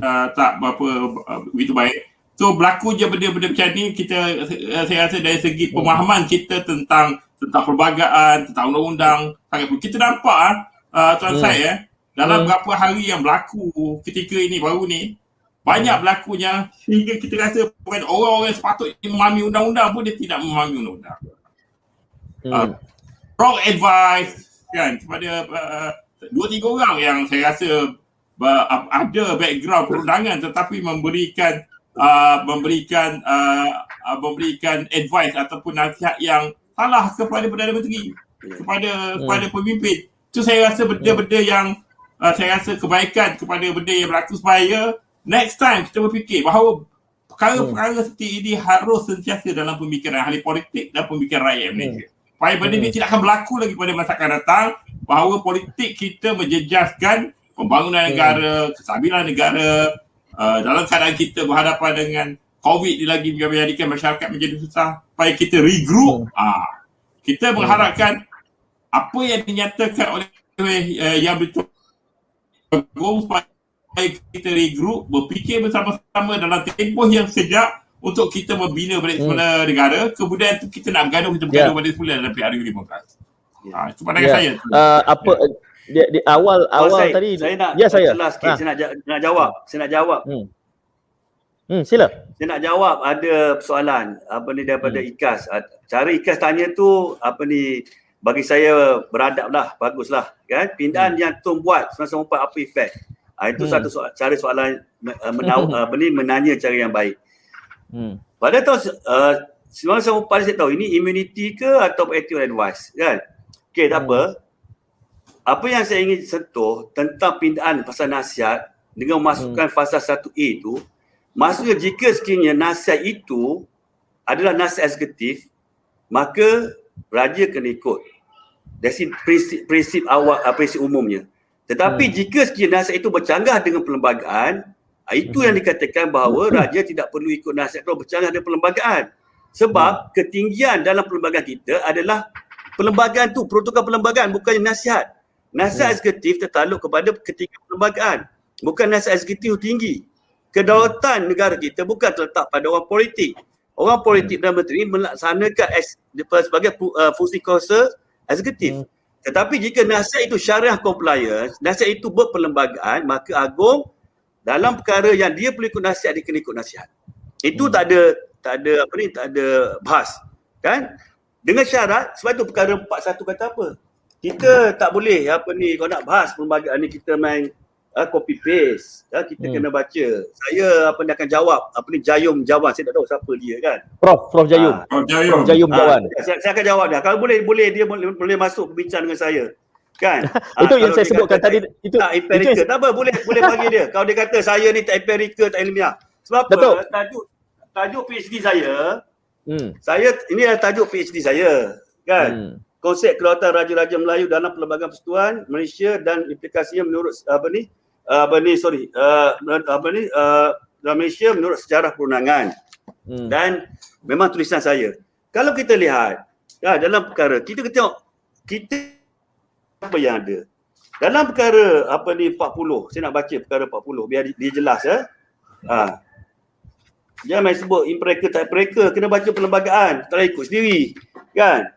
Uh, tak berapa uh, begitu baik. So berlaku je benda-benda macam ni kita uh, saya rasa dari segi hmm. pemahaman kita tentang tentang perbagaan, tentang undang-undang sangat pun. Kita nampak uh, tuan hmm. saya dalam hmm. berapa hari yang berlaku ketika ini baru ni banyak hmm. berlakunya sehingga kita rasa bukan orang-orang sepatutnya memahami undang-undang pun dia tidak memahami undang-undang. Hmm. Uh, wrong advice kan kepada uh, dua tiga orang yang saya rasa ada background perundangan tetapi memberikan uh, memberikan uh, uh, memberikan advice ataupun nasihat yang salah kepada Perdana Menteri kepada hmm. kepada pemimpin. Itu saya rasa benda-benda yang uh, saya rasa kebaikan kepada benda yang berlaku supaya next time kita berfikir bahawa perkara-perkara hmm. seperti ini harus sentiasa dalam pemikiran ahli politik dan pemikiran rakyat Malaysia. Hmm. Supaya benda hmm. ini tidak akan berlaku lagi pada masa akan datang bahawa politik kita menjejaskan pembangunan hmm. negara, kestabilan negara uh, dalam keadaan kita berhadapan dengan COVID ini lagi menjadikan masyarakat menjadi susah supaya kita regroup. Hmm. Ah, kita mengharapkan apa yang dinyatakan oleh uh, yang betul supaya kita regroup, berfikir bersama-sama dalam tempoh yang sejak untuk kita membina balik hmm. semula hmm. negara. Kemudian tu kita nak bergaduh, kita bergaduh yeah. balik semula dalam PRU 15. Yeah. Ha, itu pandangan yeah. saya. Uh, apa yeah. Di, di awal oh, awal saya, tadi saya nak ya saya jelas sikit ha. saya nak nak jawab saya nak jawab hmm. hmm sila saya nak jawab ada persoalan apa ni daripada hmm. IKAS cara IKAS tanya tu apa ni bagi saya beradab lah baguslah kan pindahan hmm. yang Tun buat 1994 apa efek Ha, itu hmm. satu soal, cara soalan uh, menau, uh, menanya cara yang baik. Hmm. Pada tahun uh, semua saya paling saya tahu ini immunity ke atau ethical advice kan? Okey, tak hmm. apa. Apa yang saya ingin sentuh tentang pindahan pasal nasihat dengan memasukkan hmm. fasa 1A itu, maksudnya jika sekiranya nasihat itu adalah nasihat eksekutif, maka raja kena ikut. Dari prinsip, prinsip awal, prinsip umumnya. Tetapi hmm. jika sekiranya nasihat itu bercanggah dengan perlembagaan, ah, itu hmm. yang dikatakan bahawa hmm. raja tidak perlu ikut nasihat kalau bercanggah dengan perlembagaan. Sebab hmm. ketinggian dalam perlembagaan kita adalah perlembagaan tu, protokol perlembagaan bukannya nasihat. Nasihat hmm. eksekutif tertakluk kepada ketinggian perlembagaan. Bukan nasihat eksekutif tinggi. Kedaulatan negara kita bukan terletak pada orang politik. Orang politik hmm. dan menteri melaksanakan sebagai uh, fungsi kuasa eksekutif. Hmm. Tetapi jika nasihat itu syariah compliance, nasihat itu berperlembagaan, maka agung dalam perkara yang dia perlu ikut nasihat, dia kena ikut nasihat. Itu hmm. tak ada tak ada apa ni, tak ada bahas. Kan? Dengan syarat, sebab itu perkara 41 kata apa? Kita tak boleh apa ni, kalau nak bahas perlembagaan ni kita main uh, copy paste ya, kita hmm. kena baca. Saya apa ni akan jawab. Apa ni Jayum Jawan saya tak tahu siapa dia kan. Prof Prof Jayum. Ha. Prof Jayum. Prof Jayum Jawan. ha, saya, saya akan jawab dia. Kalau boleh boleh dia boleh, boleh masuk berbincang dengan saya. Kan? Itu ha, yang saya sebutkan tadi itu tak empirical. tak apa boleh boleh bagi dia. Kalau dia kata saya ni tak empirical tak ilmiah. Sebab apa? Tajuk tajuk PhD saya, hmm. saya ini adalah tajuk PhD saya, kan? Hmm. Konsep kedaulatan Raja-Raja Melayu dalam Perlembagaan Persekutuan Malaysia dan implikasinya menurut apa ni? Apa ni? Sorry. Uh, apa ni? Uh, dalam Malaysia menurut sejarah perundangan. Hmm. Dan memang tulisan saya. Kalau kita lihat ya, dalam perkara, kita tengok kita apa yang ada. Dalam perkara apa ni 40, saya nak baca perkara 40 biar dia jelas ya. Ha. Jangan main sebut impreka tak impreka, kena baca perlembagaan, tak ikut sendiri. Kan?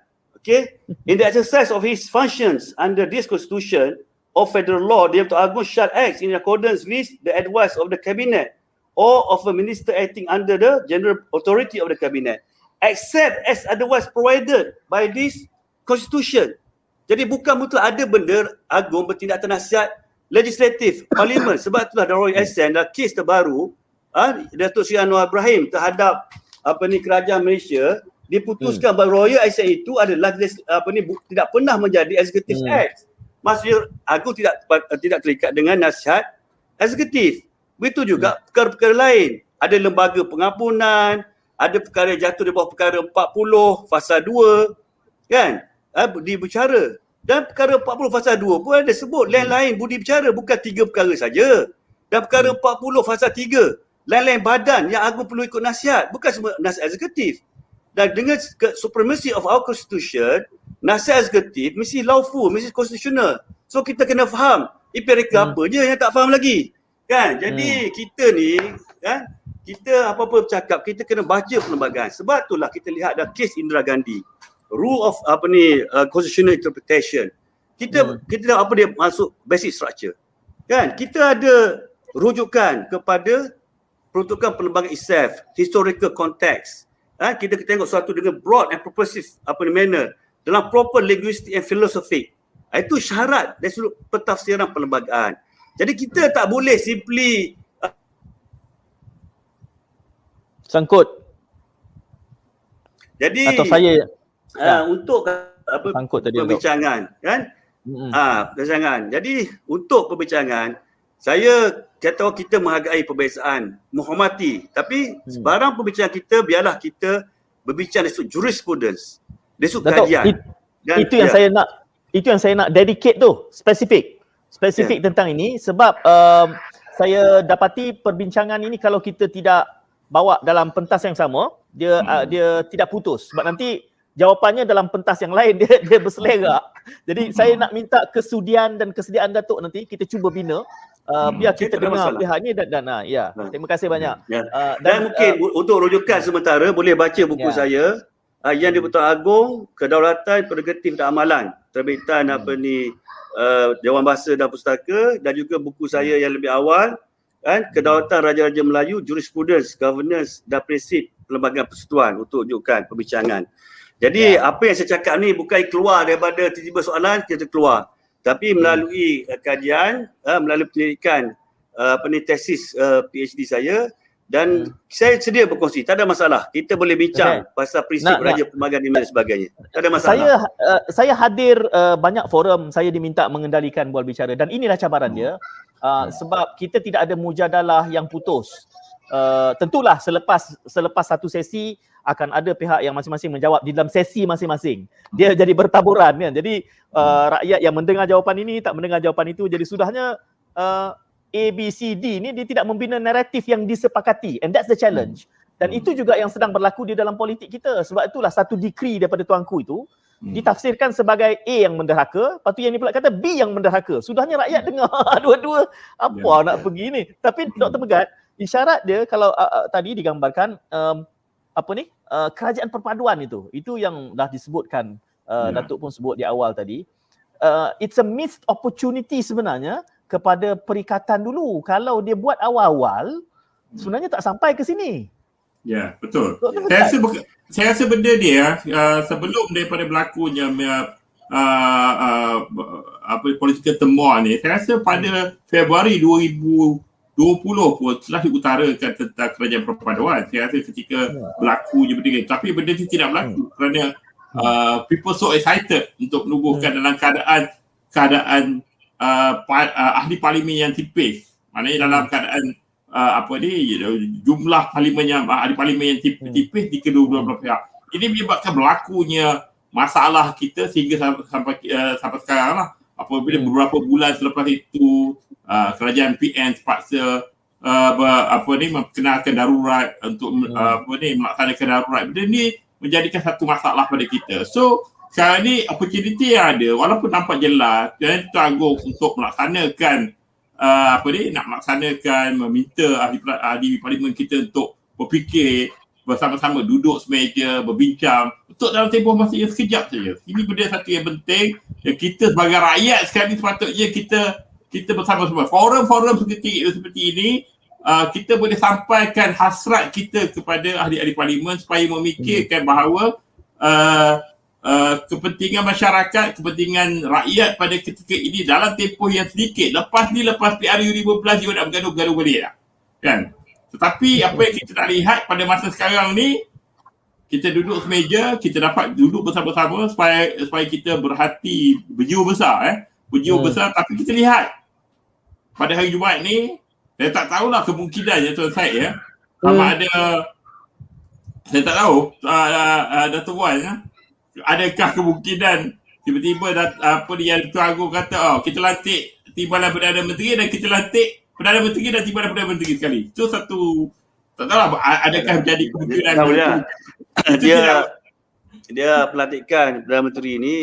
Okay. In the exercise of his functions under this constitution of federal law, the Yang Agung shall act in accordance with the advice of the cabinet or of a minister acting under the general authority of the cabinet except as otherwise provided by this constitution. Jadi bukan mutlak ada benda agung bertindak atas nasihat legislatif parlimen sebab itulah dalam Royal dalam kes terbaru ah Datuk Seri Anwar Ibrahim terhadap apa ni kerajaan Malaysia diputuskan hmm. bahawa Royal Ascent itu adalah apa ni tidak pernah menjadi executive hmm. act. Maksudnya agung tidak tidak terikat dengan nasihat eksekutif. Begitu juga hmm. perkara-perkara lain. Ada lembaga pengampunan, ada perkara jatuh di bawah perkara 40 fasa 2 kan? uh, budi bicara dan perkara 40 fasa 2 pun ada sebut lain-lain budi bicara bukan tiga perkara saja dan perkara 40 fasa 3 lain-lain badan yang agung perlu ikut nasihat bukan semua nasihat eksekutif dan dengan supremacy of our constitution nasihat eksekutif mesti lawful mesti constitutional so kita kena faham empirical hmm. apa je yang tak faham lagi. Kan? Jadi hmm. kita ni kan? Kita apa-apa bercakap kita kena baca perlembagaan sebab itulah kita lihat ada kes Indira Gandhi. Rule of apa ni uh, constitutional interpretation. Kita hmm. kita tahu apa dia masuk basic structure. Kan? Kita ada rujukan kepada peruntukan perlembagaan ISAF historical context ha? kita tengok sesuatu dengan broad and purposive apa manner. Dalam proper linguistic and philosophic ha, itu syarat dari sudut pentafsiran perlembagaan. Jadi kita tak boleh simply uh, sangkut. Jadi atau saya ha, untuk apa Sangkut tadi perbincangan untuk. kan? Hmm. ha, perbincangan jadi untuk perbincangan saya kata kita menghargai perbezaan menghormati tapi hmm. sebarang perbincangan kita biarlah kita berbincang dari jurisprudence dari sudut kajian it, Dan, itu yang ya. saya nak itu yang saya nak dedicate tu spesifik spesifik yeah. tentang ini sebab um, saya dapati perbincangan ini kalau kita tidak bawa dalam pentas yang sama dia hmm. uh, dia tidak putus sebab nanti jawapannya dalam pentas yang lain dia dia berselera. Jadi hmm. saya nak minta kesudian dan kesediaan Datuk nanti kita cuba bina uh, hmm. biar kita dengar pihak ni dan dan uh, ya. Hmm. Terima kasih banyak. Ya. Uh, dan, dan mungkin uh, untuk rujukan sementara boleh baca buku ya. saya uh, yang di Pertuan Agong Kedaulatan Prerogatif dan Amalan terbitan hmm. apa ni uh, Dewan Bahasa dan Pustaka dan juga buku saya yang lebih awal kan Kedaulatan Raja-Raja Melayu Jurisprudence Governance dan Prinsip Perlembagaan Persekutuan untuk tunjukkan perbincangan. Jadi ya. apa yang saya cakap ni bukan keluar daripada tiba-tiba soalan kita keluar. Tapi hmm. melalui uh, kajian, uh, melalui penyelidikan uh, apa ni tesis uh, PhD saya dan hmm. saya sedia berkongsi, tak ada masalah. Kita boleh bincang okay. pasal prinsip nak, raja pembagian dan sebagainya. Tak ada masalah. Saya uh, saya hadir uh, banyak forum, saya diminta mengendalikan bual bicara dan inilah cabaran hmm. dia. Uh, sebab kita tidak ada mujadalah yang putus. Uh, tentulah selepas selepas satu sesi akan ada pihak yang masing-masing menjawab di dalam sesi masing-masing. Dia jadi bertaburan kan. Jadi uh, rakyat yang mendengar jawapan ini tak mendengar jawapan itu jadi sudahnya uh, A B C D ni dia tidak membina naratif yang disepakati and that's the challenge. Dan hmm. itu juga yang sedang berlaku di dalam politik kita. Sebab itulah satu decree daripada tuanku itu hmm. ditafsirkan sebagai A yang menderhaka, lepas tu yang ni pula kata B yang menderhaka. Sudahnya rakyat hmm. dengar dua-dua apa yeah. nak pergi ni. Tapi Dr. Megat, isyarat dia kalau uh, uh, tadi digambarkan um, apa ni uh, kerajaan perpaduan itu. Itu yang dah disebutkan uh, yeah. datuk pun sebut di awal tadi. Uh, it's a missed opportunity sebenarnya kepada perikatan dulu. Kalau dia buat awal-awal sebenarnya tak sampai ke sini. Ya yeah, betul saya rasa saya rasa benda dia uh, sebelum daripada berlakunya uh, uh, apa political temuan ni saya rasa pada Februari 2000 20 pun telah diutarakan tentang kerajaan perpaduan. Saya rasa ketika ya. berlaku je benda ni. Tapi benda ni tidak berlaku hmm. kerana uh, people so excited untuk menubuhkan hmm. dalam keadaan keadaan uh, pa, uh, ahli parlimen yang tipis. Maknanya dalam hmm. keadaan uh, apa ni jumlah parlimen yang ahli parlimen yang tipis, tipis di kedua belah pihak. Ini menyebabkan berlakunya masalah kita sehingga sampai sampai, uh, sampai sekarang lah. Apabila hmm. beberapa bulan selepas itu uh, kerajaan PN terpaksa uh, apa ni memperkenalkan darurat untuk hmm. uh, apa ni melaksanakan darurat. Benda ni menjadikan satu masalah pada kita. So sekarang ni opportunity yang ada walaupun nampak jelas dan itu agung untuk melaksanakan uh, apa ni nak melaksanakan meminta ahli ahli parlimen kita untuk berfikir bersama-sama duduk semeja berbincang untuk dalam tempoh masa yang sekejap saja. Ini benda satu yang penting yang kita sebagai rakyat sekarang ni sepatutnya kita kita bersama-sama forum-forum seperti seperti ini uh, kita boleh sampaikan hasrat kita kepada ahli-ahli parlimen supaya memikirkan bahawa uh, uh, kepentingan masyarakat, kepentingan rakyat pada ketika ini dalam tempoh yang sedikit. Lepas ni, lepas PRU 15 juga nak bergaduh-gaduh balik lah. Kan? Tetapi apa yang kita nak lihat pada masa sekarang ni, kita duduk semeja, kita dapat duduk bersama-sama supaya supaya kita berhati berjiwa besar eh. Berjiwa hmm. besar tapi kita lihat pada hari Jumaat ni saya tak tahulah kemungkinannya tuan Syed ya. Sama hmm. ada saya tak tahu uh, uh, uh, Datuk Wan ya adakah kemungkinan tiba-tiba dat, apa dia Tuan Agung kata oh kita lantik timbalan Perdana Menteri dan kita lantik Perdana Menteri dan timbalan Perdana Menteri sekali. Itu satu tak tahu lah adakah menjadi kemungkinan dia, dia, dia, dia pelantikan Perdana Menteri ini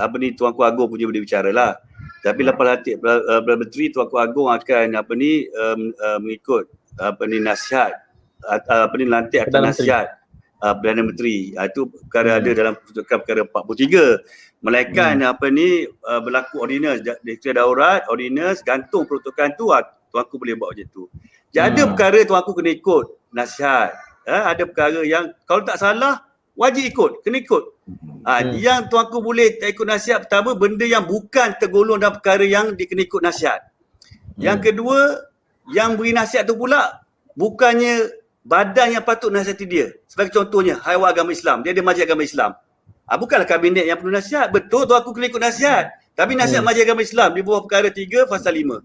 apa ni Tuanku Agung punya boleh bicara lah. Tapi lepas lantik uh, Perdana Menteri Tuanku Agung akan apa ni um, uh, mengikut apa ni nasihat uh, apa ni lantik atau nasihat uh, Perdana Menteri. Uh, itu perkara hmm. ada dalam keputusan perkara 43. Melainkan hmm. apa ni uh, berlaku ordinance, deklarasi daurat, ordinance, gantung peruntukan tu, uh, tuanku boleh buat macam tu. Jadi hmm. ada perkara tuanku kena ikut nasihat. Uh, ada perkara yang kalau tak salah, wajib ikut, kena ikut. Uh, hmm. Yang tuanku boleh tak ikut nasihat pertama, benda yang bukan tergolong dalam perkara yang dikena ikut nasihat. Hmm. Yang kedua, yang beri nasihat tu pula, bukannya badan yang patut nasihati dia. Sebagai contohnya, Haiwan Agama Islam. Dia ada majlis agama Islam. Ha, bukanlah kabinet yang perlu nasihat. Betul tu aku kena ikut nasihat. Tapi nasihat hmm. majlis agama Islam di bawah perkara 3 pasal 5.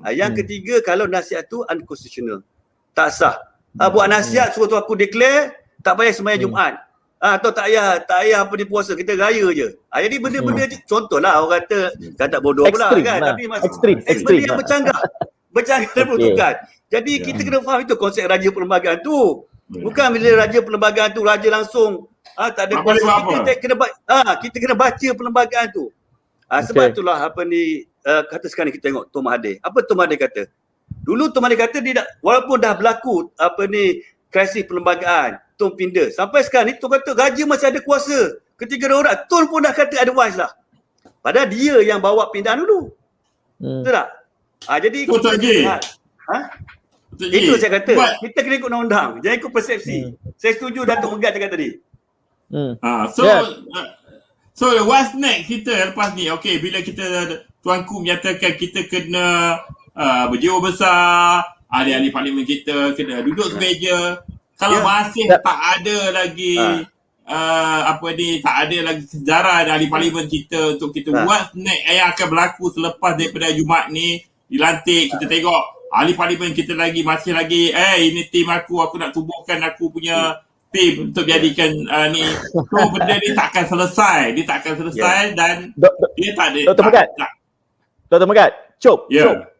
Ha, yang hmm. ketiga, kalau nasihat tu unconstitutional. Tak sah. Ha, buat nasihat suruh tu aku declare, tak payah semayang hmm. Jumaat. Ha, atau tak payah, tak payah apa ni puasa, kita raya je. Ha, jadi benda-benda hmm. contohlah orang kata, kata bodoh pula kan. Lah. Tapi mas, extreme, extreme. Benda yang bercanggah. bercanggah okay. peruntukan. Jadi yeah. kita kena faham itu konsep raja perlembagaan tu. Yeah. Bukan bila raja perlembagaan tu raja langsung ah tak ada kuasa kita kena ah kita kena baca perlembagaan tu. Ah sebab okay. itulah apa ni uh, kata sekarang ni kita tengok Tom Mahathir. Apa Tom Mahathir kata? Dulu Tom Mahathir kata dia dah, walaupun dah berlaku apa ni krisis perlembagaan, Tom pindah. Sampai sekarang ni Tom kata raja masih ada kuasa. Ketika orang Tom pun dah kata advance lah. Padahal dia yang bawa pindahan dulu. Hmm. Betul tak? Ah jadi Betul kita Ha? Itu saya kata. But, kita kena ikut undang-undang. Jangan ikut persepsi. Hmm. Saya setuju Datuk Megat cakap tadi. Hmm. Ha, so, yeah. uh, so what's next kita lepas ni? Okay, bila kita tuanku menyatakan kita kena uh, berjiwa besar, ahli-ahli parlimen kita kena duduk semeja. Kalau yeah. masih yeah. tak ada lagi ha. uh, apa ni, tak ada lagi sejarah dari parlimen kita untuk kita ha. buat next yang akan berlaku selepas daripada Jumaat ni dilantik, kita tengok ahli parlimen kita lagi masih lagi eh ini tim aku aku nak tubuhkan aku punya tim untuk jadikan uh, ni so benda ni takkan selesai dia takkan selesai yeah. dan do, do, dia tak ada Dr. Megat Dr. Megat cop yeah. cop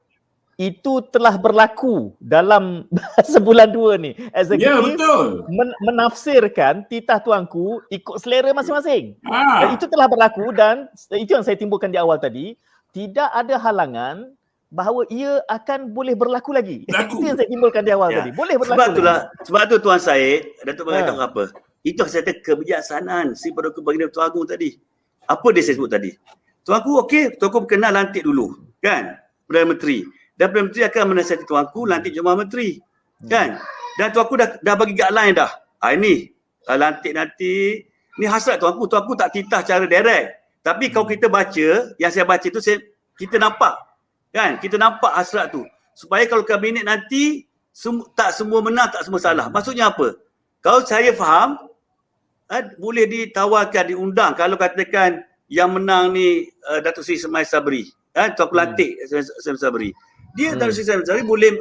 itu telah berlaku dalam sebulan dua ni executive yeah, betul. Men- menafsirkan titah tuanku ikut selera masing-masing ah. itu telah berlaku dan itu yang saya timbulkan di awal tadi tidak ada halangan bahawa ia akan boleh berlaku lagi. Berlaku. Itu yang saya timbulkan di awal ya. tadi. Boleh berlaku. Sebab itulah, sebab tu Tuan Syed, Datuk mengatakan ha. apa? Itu saya kata kebijaksanaan si pada kebaginda Tuan Agung tadi. Apa dia saya sebut tadi? Tuan Agung okey, Tuan Agung berkenal lantik dulu. Kan? Perdana Menteri. Dan Perdana Menteri akan menasihati Tuan Agung lantik Jemaah Menteri. Kan? Dan Tuan Agung dah, dah bagi guideline dah. Ha, ini, uh, lantik nanti. Ni hasrat Tuan Agung. Tuan Agung tak titah cara direct. Tapi kalau kita baca, yang saya baca tu saya, kita nampak Kan? Kita nampak hasrat tu. Supaya kalau kabinet nanti sem- tak semua menang, tak semua salah. Maksudnya apa? Kalau saya faham, eh, boleh ditawarkan, diundang kalau katakan yang menang ni uh, Datuk Seri Semai Sabri. Eh, Tuan Pelantik hmm. Semai Sabri. Dia hmm. Datuk Seri Semai Sabri boleh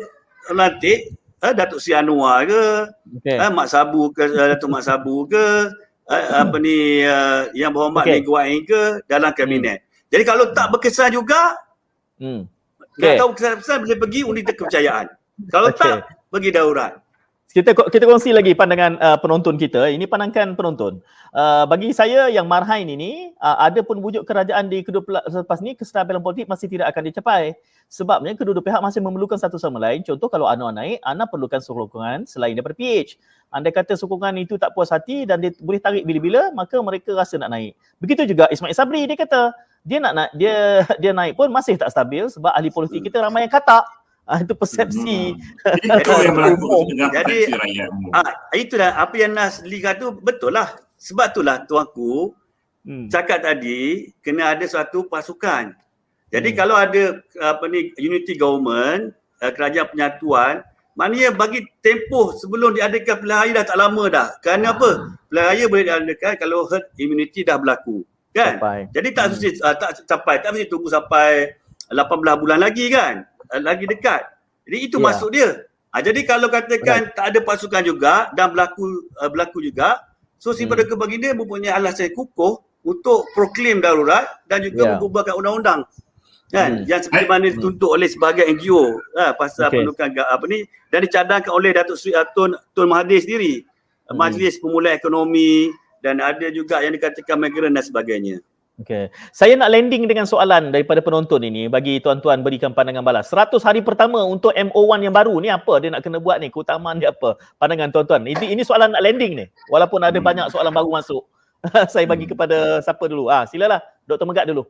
lantik uh, Datuk Sri Anwar ke, okay. uh, Mak Sabu ke, uh, Datuk Mak Sabu ke, uh, apa ni uh, yang berhormat okay. Negeri ke dalam kabinet. Hmm. Jadi kalau tak berkesan juga, hmm. Okay. tahu kesan-kesan boleh pergi undi kepercayaan. Kalau okay. tak, pergi daurat. Kita kita kongsi lagi pandangan uh, penonton kita. Ini pandangan penonton. Uh, bagi saya yang marhain ini, uh, ada pun wujud kerajaan di kedua selepas ni kestabilan politik masih tidak akan dicapai. Sebabnya kedua-dua pihak masih memerlukan satu sama lain. Contoh kalau Anwar naik, Ana perlukan sokongan selain daripada PH. Andai kata sokongan itu tak puas hati dan dia boleh tarik bila-bila, maka mereka rasa nak naik. Begitu juga Ismail Sabri dia kata, dia nak naik dia dia naik pun masih tak stabil sebab ahli politik kita ramai yang kata Ah, itu persepsi. Hmm. Itu yang berlaku Jadi, ah, itulah apa yang Nas Liga tu betul lah. Sebab itulah tuanku hmm. cakap tadi kena ada suatu pasukan. Jadi hmm. kalau ada apa ni unity government, uh, kerajaan penyatuan, maknanya bagi tempoh sebelum diadakan pilihan raya dah tak lama dah. Kerana apa? Hmm. Pilihan raya boleh diadakan kalau herd immunity dah berlaku. Kan? Sampai. Jadi tak hmm. uh, tak sampai, tak mesti tunggu sampai 18 bulan lagi kan? Eh, lagi dekat. Jadi itu yeah. masuk dia. Ha, jadi kalau katakan right. tak ada pasukan juga dan berlaku uh, berlaku juga, so si hmm. Perdana Baginda mempunyai alasan kukuh untuk proklaim darurat dan juga yeah. mengubahkan undang-undang. Kan? Hmm. Yang seperti mana dituntut oleh sebagai NGO ha, pasal okay. pendudukan apa ni dan dicadangkan oleh Datuk Sri Tun Tun Mahathir sendiri. Hmm. Majlis Pemulihan Ekonomi dan ada juga yang dikatakan migran dan sebagainya. Okay. Saya nak landing dengan soalan daripada penonton ini bagi tuan-tuan berikan pandangan balas. 100 hari pertama untuk MO1 yang baru ni apa dia nak kena buat ni? Keutamaan dia apa? Pandangan tuan-tuan. Ini ini soalan nak landing ni. Walaupun ada hmm. banyak soalan baru masuk. saya bagi hmm. kepada siapa dulu? Ah, silalah Dr. Megat dulu.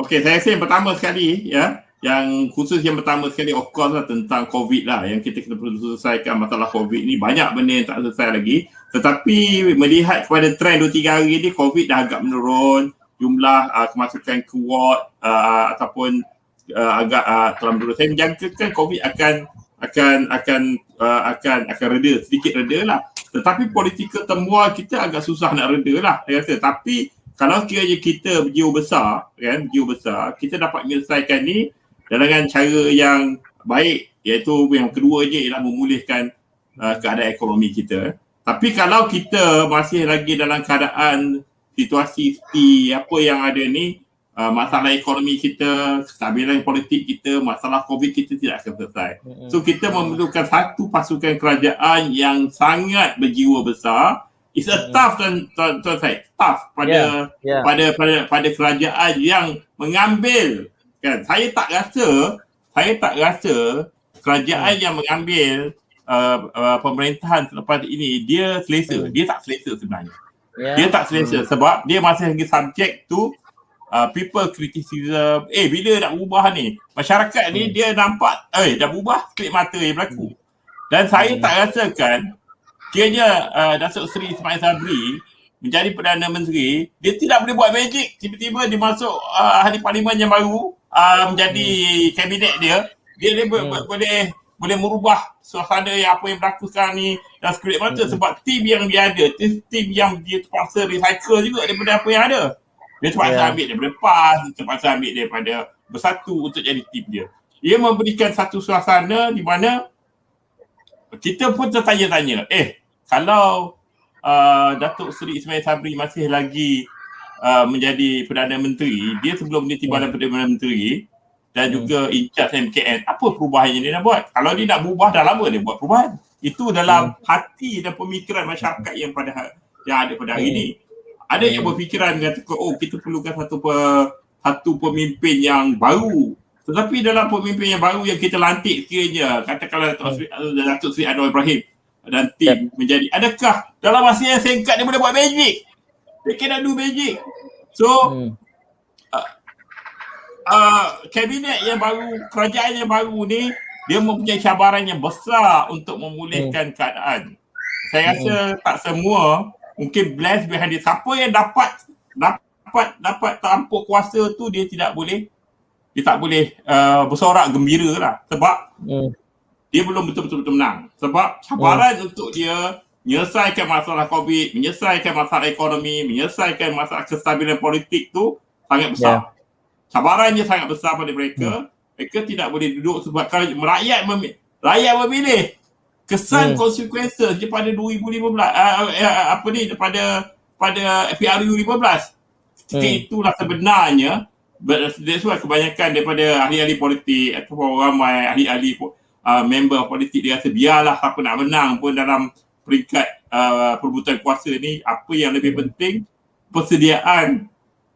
Okey, saya rasa yang pertama sekali ya, yang khusus yang pertama sekali of course lah tentang COVID lah yang kita kena perlu selesaikan masalah COVID ni banyak benda yang tak selesai lagi tetapi melihat kepada trend 2-3 hari ni COVID dah agak menurun jumlah uh, kemasukan ke ward uh, ataupun uh, agak uh, telah menurun. Saya menjangkakan COVID akan akan akan uh, akan akan reda sedikit reda lah. Tetapi politika temua kita agak susah nak reda lah saya rasa. Tapi kalau kiranya kita berjiwa besar kan berjiwa besar kita dapat menyelesaikan ni dengan cara yang baik iaitu yang kedua je ialah memulihkan uh, keadaan ekonomi kita. Tapi kalau kita masih lagi dalam keadaan situasi seperti apa yang ada ni uh, masalah ekonomi kita, kestabilan politik kita, masalah COVID kita tidak akan selesai. So kita memerlukan satu pasukan kerajaan yang sangat berjiwa besar. It's a tough tuan tuan tuan saya, tough pada yeah, yeah. pada pada pada kerajaan yang mengambil kan. Saya tak rasa saya tak rasa kerajaan hmm. yang mengambil uh, uh, pemerintahan selepas ini dia selesa. Hmm. Dia tak selesa sebenarnya. Yeah. Dia tak selesa hmm. sebab dia masih lagi subject to uh, people criticism. Eh bila nak ubah ni? Masyarakat hmm. ni dia nampak eh dah berubah klip mata yang berlaku. Hmm. Dan saya hmm. tak rasakan kiranya uh, Datuk Seri Ismail Sabri menjadi Perdana Menteri, dia tidak boleh buat magic. Tiba-tiba dia masuk uh, ahli parlimen yang baru uh, menjadi hmm. kabinet dia. Dia, dia hmm. boleh boleh merubah suasana yang apa yang berlaku sekarang ni dan skrip mata hmm. sebab tim yang dia ada, tim, tim yang dia terpaksa recycle juga daripada apa yang ada. Dia terpaksa yeah. ambil daripada PAS, dia terpaksa ambil daripada bersatu untuk jadi tim dia. Ia memberikan satu suasana di mana kita pun tertanya-tanya, eh kalau uh, Datuk Seri Ismail Sabri masih lagi uh, menjadi Perdana Menteri, dia sebelum dia tiba yeah. Perdana Menteri, dan hmm. juga in charge MKN apa perubahan yang dia nak buat kalau dia nak berubah dah lama dia buat perubahan itu dalam hmm. hati dan pemikiran masyarakat yang pada ha-, yang ada pada hari hmm. ini ada hmm. yang berfikiran kata oh kita perlukan satu pe, satu pemimpin yang baru tetapi dalam pemimpin yang baru yang kita lantik sekiranya katakanlah hmm. Datuk Seri Anwar Ibrahim dan tim yep. menjadi adakah dalam masa yang singkat dia boleh buat magic dia kena do magic so hmm uh, kabinet yang baru, kerajaan yang baru ni dia mempunyai cabaran yang besar untuk memulihkan hmm. keadaan. Saya rasa hmm. tak semua mungkin blessed behind it. Siapa yang dapat dapat dapat tampuk kuasa tu dia tidak boleh dia tak boleh uh, bersorak gembira lah sebab hmm. Dia belum betul-betul menang. Sebab cabaran hmm. untuk dia menyelesaikan masalah COVID, menyelesaikan masalah ekonomi, menyelesaikan masalah kestabilan politik tu sangat besar. Yeah cabarannya sangat besar pada mereka. Hmm. Mereka tidak boleh duduk sebab kalau rakyat mem- rakyat memilih kesan Hmm. consequences daripada 2015 uh, uh, apa ni daripada pada PRU 15 ketika Hmm. itulah sebenarnya that's why kebanyakan daripada ahli-ahli politik ataupun ramai ahli-ahli uh, member politik dia rasa biarlah siapa nak menang pun dalam peringkat uh, perebutan kuasa ni apa yang lebih Hmm. penting persediaan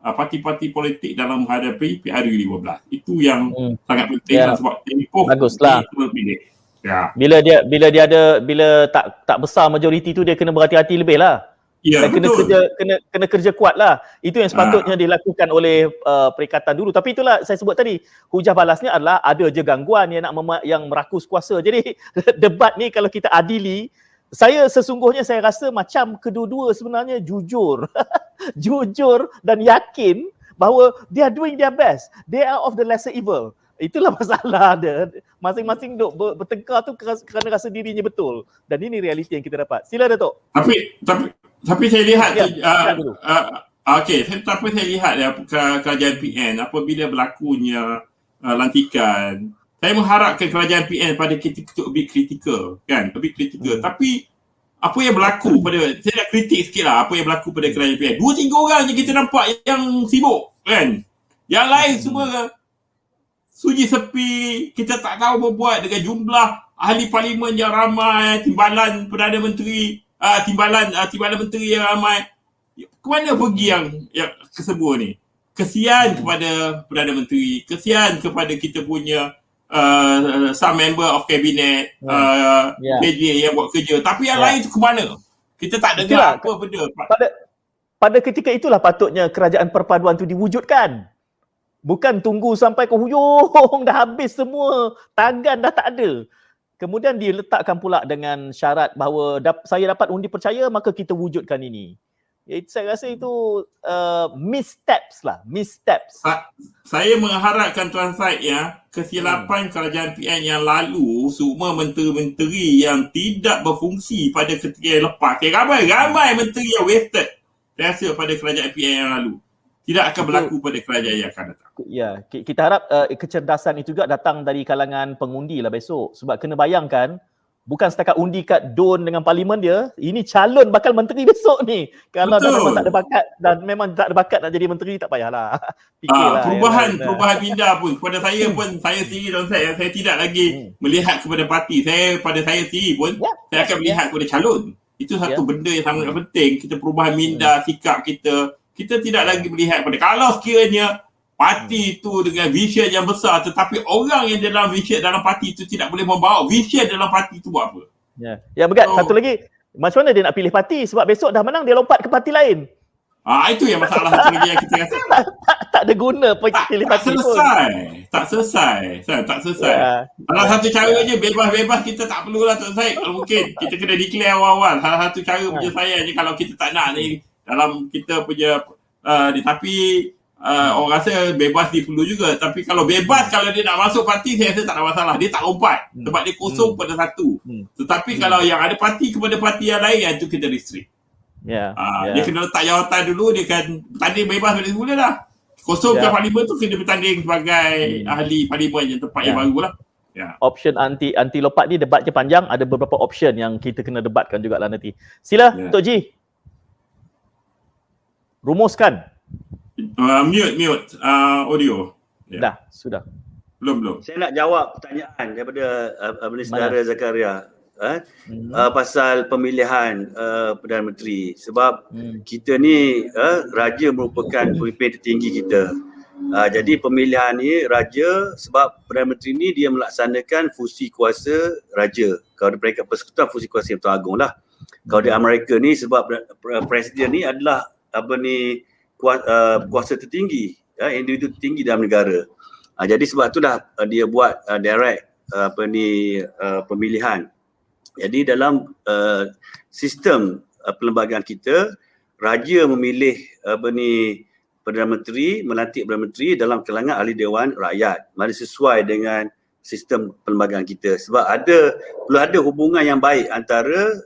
uh, parti-parti politik dalam menghadapi PRU 15 itu yang Hmm. sangat penting Ya. yeah. sebab tempoh Baguslah. pilih ya Bila dia bila dia ada bila tak tak besar majoriti tu dia kena berhati-hati lebih lah. Ya Dan kena kerja kena kena kerja kuat lah. Itu yang sepatutnya dilakukan oleh uh, perikatan dulu. Tapi itulah saya sebut tadi, hujah balasnya adalah ada je gangguan yang nak mema- yang merakus kuasa. Jadi debat ni kalau kita adili, saya sesungguhnya saya rasa macam kedua-dua sebenarnya jujur. jujur dan yakin bahawa they are doing their best. They are of the lesser evil. Itulah masalah dia. Masing-masing duk ber- bertengkar tu kerana, kerana rasa dirinya betul. Dan ini realiti yang kita dapat. Sila Datuk. Tapi tapi tapi saya lihat Ya, uh, uh, okey, saya tapi saya lihat ya ke- kerajaan PN apabila berlakunya uh, lantikan, saya mengharapkan kerajaan PN pada kita untuk lebih kritikal, kan? Lebih kritikal. Hmm. Tapi apa yang berlaku pada saya nak kritik sikit lah apa yang berlaku pada kerajaan PN. Dua tiga orang je kita nampak yang sibuk, kan? Yang lain Hmm. semua suji sepi, kita tak tahu apa buat dengan jumlah ahli parlimen yang ramai, timbalan Perdana Menteri, uh, timbalan uh, timbalan menteri yang ramai. Ke mana pergi yang yang kesemua ni? Kesian kepada Perdana Menteri, kesian kepada kita punya uh, some member of cabinet, uh, Ya. KJ yang buat kerja. Tapi yang Ya. lain tu ke mana? Kita tak Itulah. dengar apa benda. pada pada ketika itulah patutnya kerajaan perpaduan tu diwujudkan. Bukan tunggu sampai ke hujung dah habis semua, tangan dah tak ada. Kemudian diletakkan pula dengan syarat bahawa dap, saya dapat undi percaya maka kita wujudkan ini. Ya, saya rasa itu uh, missteps lah, missteps. Sa- saya mengharapkan Tuan Said ya, kesilapan kerajaan PN yang lalu semua menteri-menteri yang tidak berfungsi pada ketika yang lepas. Okay, ramai, ramai menteri yang wasted. Saya rasa pada kerajaan PN yang lalu. Tidak akan berlaku pada kerajaan yang akan datang. Ya, ki- kita harap uh, kecerdasan itu juga datang dari kalangan pengundi lah besok. Sebab kena bayangkan, bukan setakat undi kat DUN dengan parlimen dia, ini calon bakal menteri besok ni. Kalau dah Betul. memang tak ada bakat dan memang tak ada bakat nak jadi menteri, tak payahlah. Fikirlah. Ah, perubahan lain. perubahan pindah pun kepada saya pun saya sendiri Tuan Said saya tidak lagi Hmm. melihat kepada parti. Saya pada saya sendiri pun Ya, saya akan melihat kepada calon. Itu satu Ya. benda yang sangat penting. Kita perubahan minda sikap kita. Kita tidak lagi melihat pada kalau sekiranya parti itu dengan vision yang besar tetapi orang yang dalam vision dalam parti itu tidak boleh membawa vision dalam parti itu buat apa? Ya, ya Begat, So- satu lagi. Macam mana dia nak pilih parti? Sebab besok dah menang, dia lompat ke parti lain. Ah itu yang masalah satu lagi yang kita rasa. Tak ada guna pe- Tak, pilih tak parti pun. selesai. Tak selesai. Tak, tak selesai. Ya. Salah satu cara je bebas-bebas kita tak perlulah Tuan Syed. Kalau mungkin kita kena declare awal-awal. Salah satu cara Ha. punya saya je kalau kita tak nak ni dalam kita punya uh, ni. Tapi uh, orang rasa bebas dia perlu juga. Tapi kalau bebas kalau dia nak masuk parti saya rasa tak ada masalah. Dia tak lompat. Hmm. Sebab dia kosong Hmm. pada satu. Hmm. Tetapi Hmm. kalau yang ada parti kepada parti yang lain yang itu kita restrict. Ya. Uh, ya. Dia kena letak jawatan dulu. Dia kan bertanding bebas pada semula lah. Kosongkan Ya. parlimen tu kena bertanding sebagai Hmm. ahli parlimen yang tempat yang Ya. baru lah. option anti anti lompat ni debatnya panjang ada beberapa option yang kita kena debatkan jugalah nanti. Sila Ya. Tok Ji. Rumuskan. Uh, mute, mute. Uh, audio. Ya. Dah, sudah. Belum, belum. Saya nak jawab pertanyaan daripada uh, uh, saudara Zakaria uh, Hmm. uh, pasal pemilihan uh, Perdana Menteri sebab Hmm. kita ni uh, raja merupakan pemimpin tertinggi kita. Uh, jadi pemilihan ni raja sebab Perdana Menteri ni dia melaksanakan fungsi kuasa raja. Kalau di peringkat persekutuan fungsi kuasa yang Tuan Agong lah. Kalau di Amerika ni sebab pre- pre- presiden ni adalah apa ni kuasa, uh, kuasa tertinggi, ya, individu tertinggi dalam negara. Uh, jadi sebab itulah uh, dia buat uh, direct uh, apa ni uh, pemilihan. Jadi dalam uh, sistem uh, perlembagaan kita, raja memilih apa ni Perdana Menteri, melantik Perdana Menteri dalam kalangan ahli dewan rakyat. Mana sesuai dengan sistem perlembagaan kita. Sebab ada perlu ada hubungan yang baik antara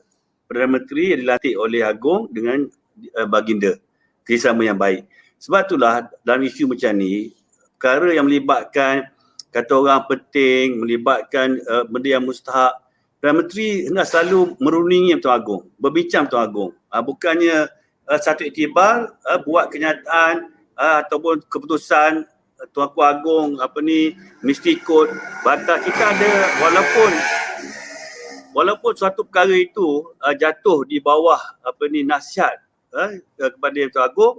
Perdana Menteri yang dilantik oleh Agong dengan uh, baginda. Kerjasama yang baik. Sebab itulah dalam isu macam ni, perkara yang melibatkan kata orang penting melibatkan uh, benda yang mustahak Perdana Menteri hendak selalu merundingi Tuan Agong, berbincang Tuan Agong. Uh, bukannya uh, satu iktibar uh, buat kenyataan uh, ataupun keputusan uh, Tuanku Agong apa ni mesti ikut batas kita ada walaupun walaupun suatu perkara itu uh, jatuh di bawah apa ni nasihat uh, kepada Tuan Agong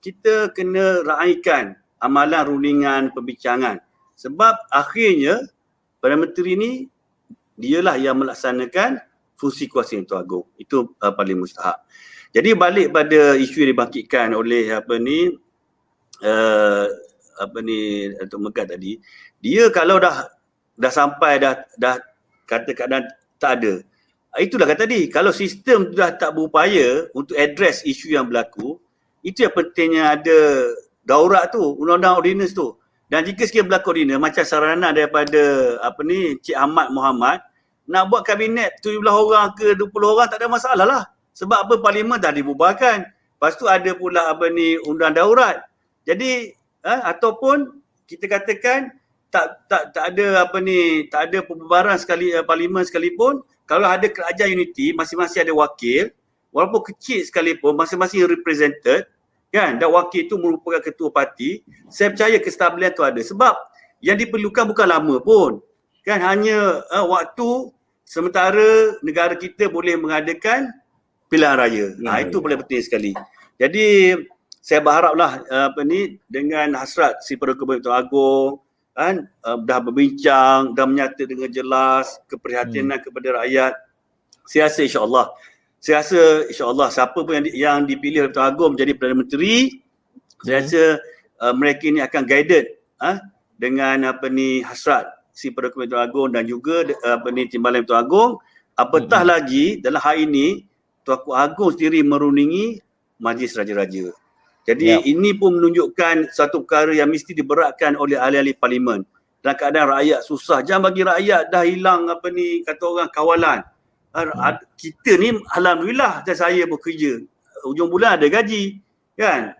kita kena raikan amalan rundingan perbincangan sebab akhirnya Perdana Menteri ni dialah yang melaksanakan fungsi kuasa yang Tuan Agong. Itu uh, paling mustahak. Jadi balik pada isu yang dibangkitkan oleh apa ni uh, apa ni Datuk Megat tadi, dia kalau dah dah sampai dah dah kata-kata tak ada. Itulah kata tadi, kalau sistem dah tak berupaya untuk address isu yang berlaku, itu yang pentingnya ada daurat tu, undang-undang ordinance tu. Dan jika sekiranya berlaku ordinance, macam sarana daripada apa ni Cik Ahmad Muhammad, nak buat kabinet 17 orang ke 20 orang tak ada masalah lah. Sebab apa parlimen dah dibubarkan. Lepas tu ada pula apa ni undang daurat. Jadi eh, ataupun kita katakan tak tak tak ada apa ni tak ada pembubaran sekali uh, parlimen sekalipun kalau ada kerajaan unity masing-masing ada wakil walaupun kecil sekalipun masing-masing represented kan dan wakil itu merupakan ketua parti saya percaya kestabilan tu ada sebab yang diperlukan bukan lama pun kan hanya uh, waktu sementara negara kita boleh mengadakan pilihan raya. Nah, itu paling penting sekali. Jadi saya berharaplah uh, apa ni dengan hasrat si Perdana Kebetulan Agong kan uh, dah berbincang dan menyata dengan jelas keprihatinan hmm. kepada rakyat. Saya rasa insya-Allah saya rasa insya-Allah siapa pun yang, di, yang dipilih oleh Tuan Agong menjadi Perdana Menteri hmm. saya rasa uh, mereka ini akan guided uh, dengan apa ni hasrat si Perdana Ketua Agong dan juga apa ni Timbalan Ketua Agong apatah hmm. lagi dalam hal ini Tuanku Agong sendiri merundingi Majlis Raja-Raja. Jadi ya. ini pun menunjukkan satu perkara yang mesti diberatkan oleh ahli-ahli parlimen. Dalam keadaan rakyat susah. Jangan bagi rakyat dah hilang apa ni kata orang kawalan. Hmm. Kita ni Alhamdulillah dan saya bekerja. Ujung bulan ada gaji. Kan?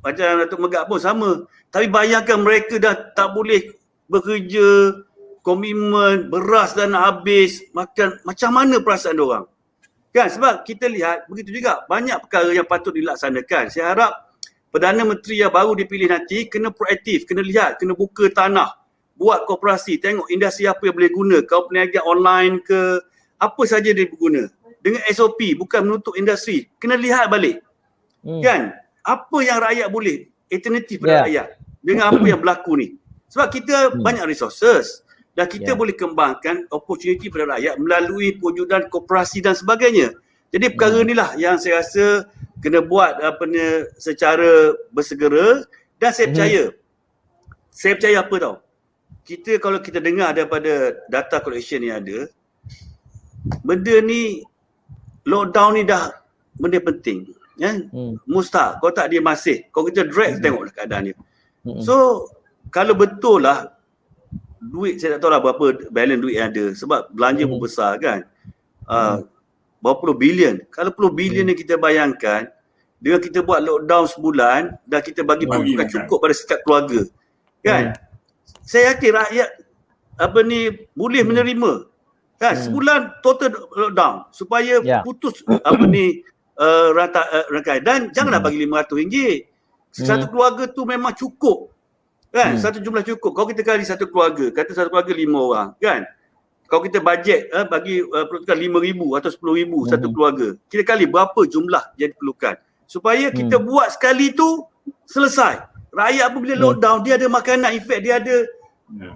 Macam Datuk Megak pun sama. Tapi bayangkan mereka dah tak boleh bekerja, komitmen, beras dan habis, makan. Macam mana perasaan orang? Kan sebab kita lihat begitu juga banyak perkara yang patut dilaksanakan. Saya harap Perdana Menteri yang baru dipilih nanti kena proaktif, kena lihat, kena buka tanah, buat koperasi, tengok industri apa yang boleh guna, kau peniaga online ke, apa saja dia berguna. Dengan SOP, bukan menutup industri. Kena lihat balik. Hmm. Kan? Apa yang rakyat boleh, alternatif pada yeah. rakyat dengan apa yang berlaku ni. Sebab kita hmm. banyak resources dan kita yeah. boleh kembangkan opportunity pada rakyat melalui pewujudan koperasi dan sebagainya. Jadi perkara yeah. inilah yang saya rasa kena buat apa ni secara bersegera dan saya mm. percaya saya percaya apa tau kita kalau kita dengar daripada data collection yang ada benda ni lockdown ni dah benda penting ya mm. mustahil kau tak dia masih kau kita drag mm. tengoklah keadaan dia mm. so kalau betul lah duit saya tak tahu lah berapa balance duit yang ada sebab belanja hmm. pun besar kan uh, hmm. berapa puluh bilion kalau puluh bilion hmm. yang kita bayangkan dengan kita buat lockdown sebulan dan kita bagi bukan cukup pada setiap keluarga kan hmm. saya yakin rakyat apa ni boleh hmm. menerima kan hmm. sebulan total lockdown supaya yeah. putus apa ni uh, rata uh, rangkai dan janganlah hmm. bagi RM500 satu hmm. keluarga tu memang cukup Kan? Hmm. Satu jumlah cukup. Kalau kita kali satu keluarga, kata satu keluarga lima orang, kan? Kalau kita bajet eh, bagi uh, peruntukan lima ribu atau sepuluh ribu hmm. satu keluarga, kita kali berapa jumlah yang diperlukan. Supaya kita hmm. buat sekali tu selesai. Rakyat pun bila hmm. lockdown, dia ada makanan, efek dia ada yeah.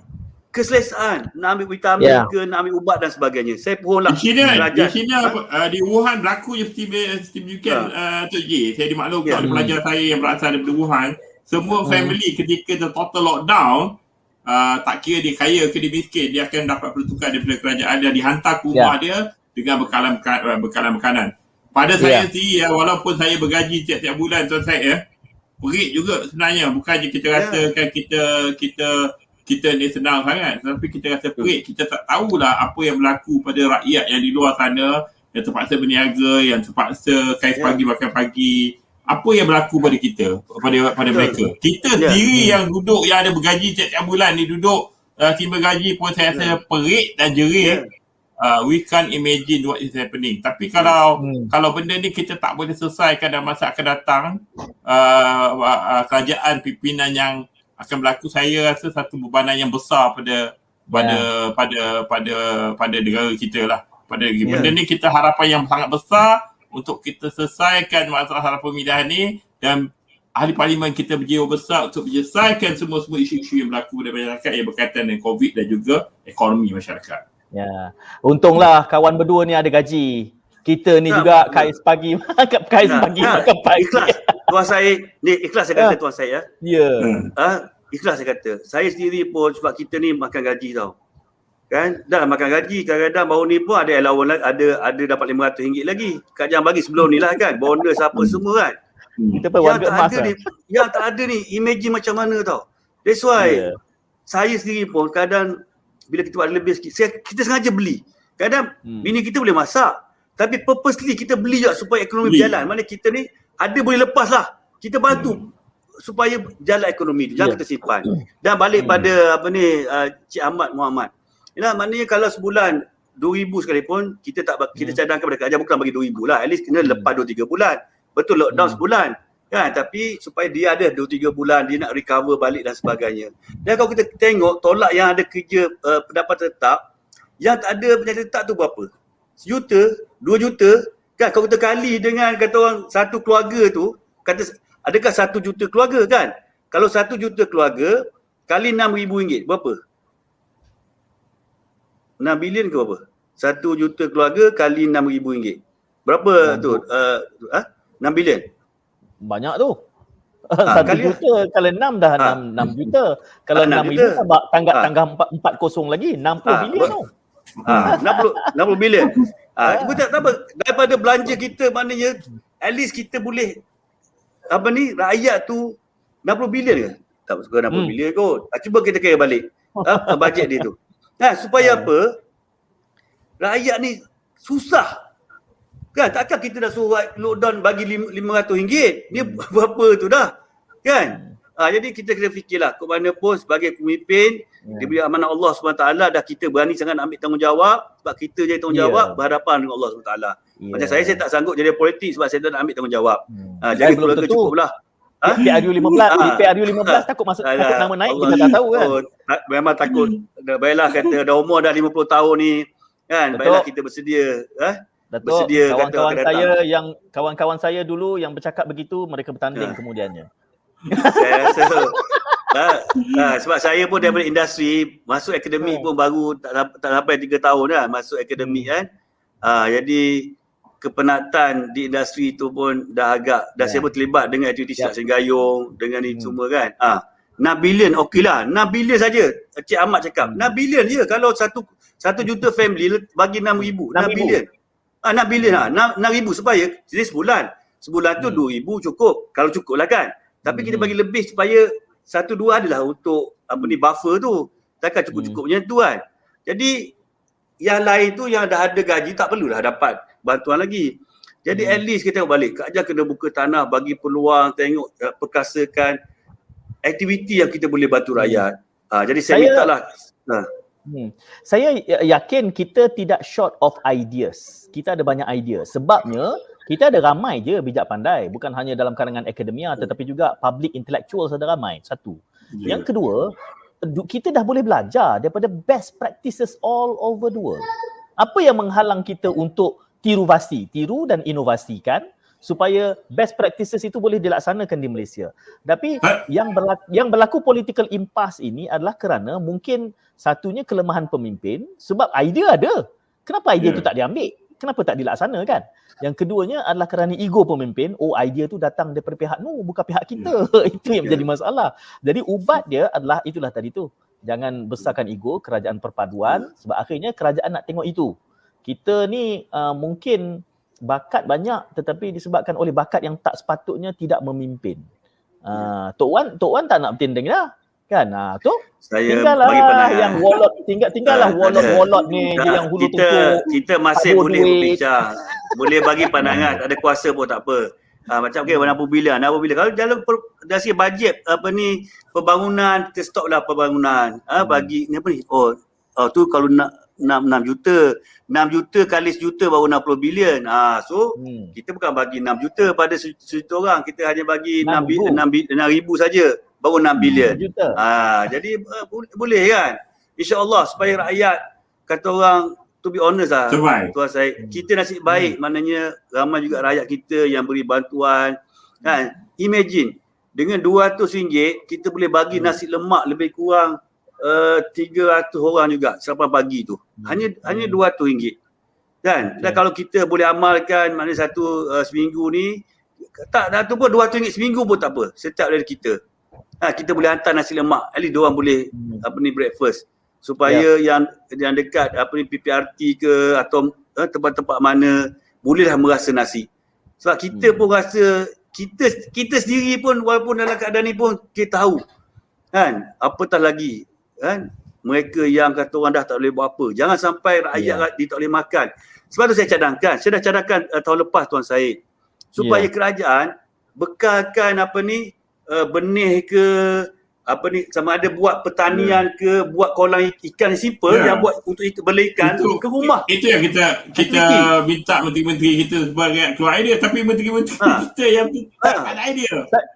keselesaan. Nak ambil vitamin yeah. ke, nak ambil ubat dan sebagainya. Saya pohonlah. Di China, di, China ha? uh, di Wuhan berlaku je seperti, seperti Bukan, ha. uh, Tok J. Saya dimaklumkan yeah. oleh pelajar saya yang berasal dari Wuhan semua hmm. family ketika the total lockdown uh, tak kira dia kaya ke dia miskin dia akan dapat pertukaran daripada kerajaan dan dihantar ke rumah yeah. dia dengan bekalan uh, bekalan makanan pada yeah. saya sendiri ya walaupun saya bergaji tiap-tiap bulan tuan saya ya perit juga sebenarnya bukannya kita rasa yeah. kan kita kita kita ni senang sangat tapi kita rasa perit kita tak tahulah apa yang berlaku pada rakyat yang di luar sana yang terpaksa berniaga yang terpaksa kais yeah. pagi makan pagi apa yang berlaku pada kita pada pada mereka kita Ya. sendiri yang duduk yang ada bergaji tiap-tiap bulan ni duduk uh, terima gaji pun saya rasa Ya. perit dan jerit uh, we can't imagine what is happening tapi kalau Hmm. kalau benda ni kita tak boleh selesaikan dalam masa akan datang uh, uh, kerajaan pimpinan yang akan berlaku saya rasa satu bebanan yang besar pada pada pada pada pada negara kita lah pada Ya. benda ni kita harapan yang sangat besar untuk kita selesaikan masalah pemilihan ni dan ahli parlimen kita berjiwa besar untuk menyelesaikan semua-semua isu-isu yang berlaku pada masyarakat yang berkaitan dengan COVID dan juga ekonomi masyarakat. Ya. Untunglah kawan berdua ni ada gaji. Kita ni Tak, juga tak. kais pagi makan kais Tak, pagi tak. makan pagi. Ikhlas. Tuan saya, ni ikhlas saya kata tuan saya. Ya. Hmm. Ah, ikhlas saya kata. Saya sendiri pun sebab kita ni makan gaji tau. Kan? Dah makan gaji kadang-kadang baru ni pun ada allowance ada ada dapat RM500 lagi. Kak Jam bagi sebelum ni lah kan. Bonus apa semua kan. Kita pun yang tak ada lah. ni, yang tak ada ni imagine macam mana tau. That's why Ya. saya sendiri pun kadang bila kita buat lebih sikit, saya, kita sengaja beli. Kadang Hmm. bini kita boleh masak. Tapi purposely kita beli juga supaya ekonomi Beli. berjalan. Mana kita ni ada boleh lepas lah. Kita bantu Hmm. supaya jalan ekonomi tu. Jangan Ya. kita simpan. Dan balik Hmm. pada apa ni uh, Cik Ahmad Muhammad. Yalah maknanya kalau sebulan 2000 sekalipun kita tak bak- kita Hmm. cadangkan pada kerajaan bukan bagi 2000 lah. At least kena lepas 2 3 bulan. Betul lockdown Hmm. sebulan. Kan tapi supaya dia ada 2 3 bulan dia nak recover balik dan sebagainya. Dan kalau kita tengok tolak yang ada kerja uh, pendapatan tetap yang tak ada pendapatan tetap tu berapa? Sejuta, dua juta kan kalau kita kali dengan kata orang satu keluarga tu kata adakah satu juta keluarga kan? Kalau satu juta keluarga kali enam ribu ringgit berapa? 6 bilion ke berapa? Satu juta keluarga kali enam ribu ringgit. Berapa Enam tu? Uh, ha? 6 bilion? Banyak tu. Ah, Satu kali- juta kalau enam dah Ah. enam, enam juta. Kalau Ah, enam enam ribu juta. tambah tanggap Ah. tanggap empat, empat kosong lagi. Enam puluh Ah, bilion tu. Ha, 60 60 bilion. Ah. Ha, cuba tak apa daripada belanja kita maknanya at least kita boleh apa ni rakyat tu 60 bilion ke? Tak suka 60 Hmm. bilion kot. Ha, cuba kita kira balik. Ha, bajet dia tu. Ha, supaya Ah. apa? Rakyat ni susah. Kan takkan kita dah suruh lockdown bagi lim- RM500. Dia berapa tu dah. Kan? Ha, jadi kita kena fikirlah ke mana pun sebagai pemimpin Ya. diberi amanah Allah SWT dah kita berani sangat nak ambil tanggungjawab sebab kita jadi tanggungjawab Ya. berhadapan dengan Allah SWT. Ya. Macam saya, saya tak sanggup jadi politik sebab saya tak nak ambil tanggungjawab. Hmm. Ha, jadi belum keluarga tentu. cukup lah. Ha? PRU 15, Ah. di PRU 15 takut masuk takut Alah, nama naik Allah kita tak tahu kan. Oh, tak, memang takut. Dah baiklah kata dah umur dah 50 tahun ni. Kan? Betul. Baiklah kita bersedia. Ha? Datuk, bersedia kata kawan-kawan akan saya yang kawan-kawan saya dulu yang bercakap begitu mereka bertanding Ya. kemudiannya. saya rasa ha, ha, sebab saya pun daripada industri masuk akademik Oh. pun baru tak, tak sampai 3 tahun dah masuk akademik kan. Ha, jadi kepenatan di industri tu pun dah agak dah Ya. saya pun terlibat dengan aktiviti Ya. yeah. Gayung dengan Hmm. semua kan. Ah, 6 bilion okey lah. 6 bilion saja. Cik Ahmad cakap. Hmm. 6 bilion je kalau satu satu juta family bagi 6 ribu. 6 6,000. bilion. Ah 6 bilion ah 6, 6 ribu supaya jadi sebulan. Sebulan tu Hmm. 2 ribu cukup. Kalau cukup lah kan. Tapi kita Hmm. bagi lebih supaya satu dua adalah untuk apa ni buffer tu. Takkan Hmm. cukup-cukupnya tu kan. Jadi yang lain tu yang dah ada gaji tak perlulah dapat bantuan lagi. Jadi Hmm. at least kita tengok balik. Kerajaan kena buka tanah bagi peluang tengok uh, perkasakan aktiviti yang kita boleh bantu Hmm. rakyat. Ah jadi saya, Saya- minta lah. Ha. Hmm. Saya y- yakin kita tidak short of ideas. Kita ada banyak idea. Sebabnya kita ada ramai je bijak pandai. Bukan hanya dalam kalangan akademia tetapi juga public intellectuals ada ramai. Satu. Ya. Yang kedua, du- kita dah boleh belajar daripada best practices all over the world. Apa yang menghalang kita untuk tiru vasi, tiru dan inovasikan supaya best practices itu boleh dilaksanakan di Malaysia. Tapi Ha? yang berlaku, yang berlaku political impasse ini adalah kerana mungkin satunya kelemahan pemimpin sebab idea ada. Kenapa idea Ya. tu tak diambil? Kenapa tak dilaksanakan? Yang keduanya adalah kerana ego pemimpin, oh idea tu datang daripada pihak nu, bukan pihak kita. Itu yang Ya. menjadi masalah. Jadi ubat dia adalah itulah tadi tu. Jangan besarkan ego kerajaan perpaduan sebab akhirnya kerajaan nak tengok itu. Kita ni uh, mungkin bakat banyak tetapi disebabkan oleh bakat yang tak sepatutnya tidak memimpin. Uh, Tok Wan, Tok Wan tak nak bertanding dah. Kan? Ha, tu Saya tinggallah bagi pandangan. yang wallet tinggal tinggallah Ah, wallet-wallet ni Tak, je yang hulu kita tungkuk. kita masih boleh duit. berbincang. Boleh bagi pandangan, tak ada kuasa pun tak apa. Ha, macam okay, berapa bilion, berapa bilion. Kalau dalam per, dari segi bajet apa ni pembangunan, kita stop lah pembangunan. Ha, bagi ni apa ni? Oh, oh tu kalau nak 6, 6 juta. 6 juta kali sejuta baru 60 bilion. Ha, so hmm. kita bukan bagi 6 juta pada sejuta orang. Kita hanya bagi 6, 6, ribu. 6, 6 ribu saja baru 6 bilion. Ha, jadi uh, boleh kan? InsyaAllah supaya rakyat kata orang to be honest lah Survive. tuan saya hmm. kita nasib baik hmm. maknanya ramai juga rakyat kita yang beri bantuan kan imagine dengan RM200 kita boleh bagi hmm. nasi lemak lebih kurang uh, 300 orang juga sarapan pagi tu hanya hmm. hanya RM200 kan hmm. dan kalau kita boleh amalkan maknanya satu uh, seminggu ni tak dah tu pun RM200 seminggu pun tak apa setiap dari kita ha, kita boleh hantar nasi lemak at least dia orang boleh hmm. apa ni breakfast supaya yeah. yang yang dekat apa ni PPRT ke atau eh, tempat-tempat mana bolehlah merasa nasi. Sebab kita hmm. pun rasa kita kita sendiri pun walaupun dalam keadaan ni pun kita tahu kan apatah lagi kan mereka yang kata orang dah tak boleh buat apa. Jangan sampai rakyat yeah. dia tak boleh makan. Sebab tu saya cadangkan. Saya dah cadangkan uh, tahun lepas Tuan Said. Supaya yeah. kerajaan bekalkan apa ni uh, benih ke apa ni sama ada buat pertanian yeah. ke buat kolam ikan simple yeah. yang buat untuk ikan, bela ikan itu, ke rumah. Itu yang kita kita Aktiviti. minta menteri-menteri kita sebagai keluar idea tapi menteri-menteri ha. kita yang tak ha. ada idea.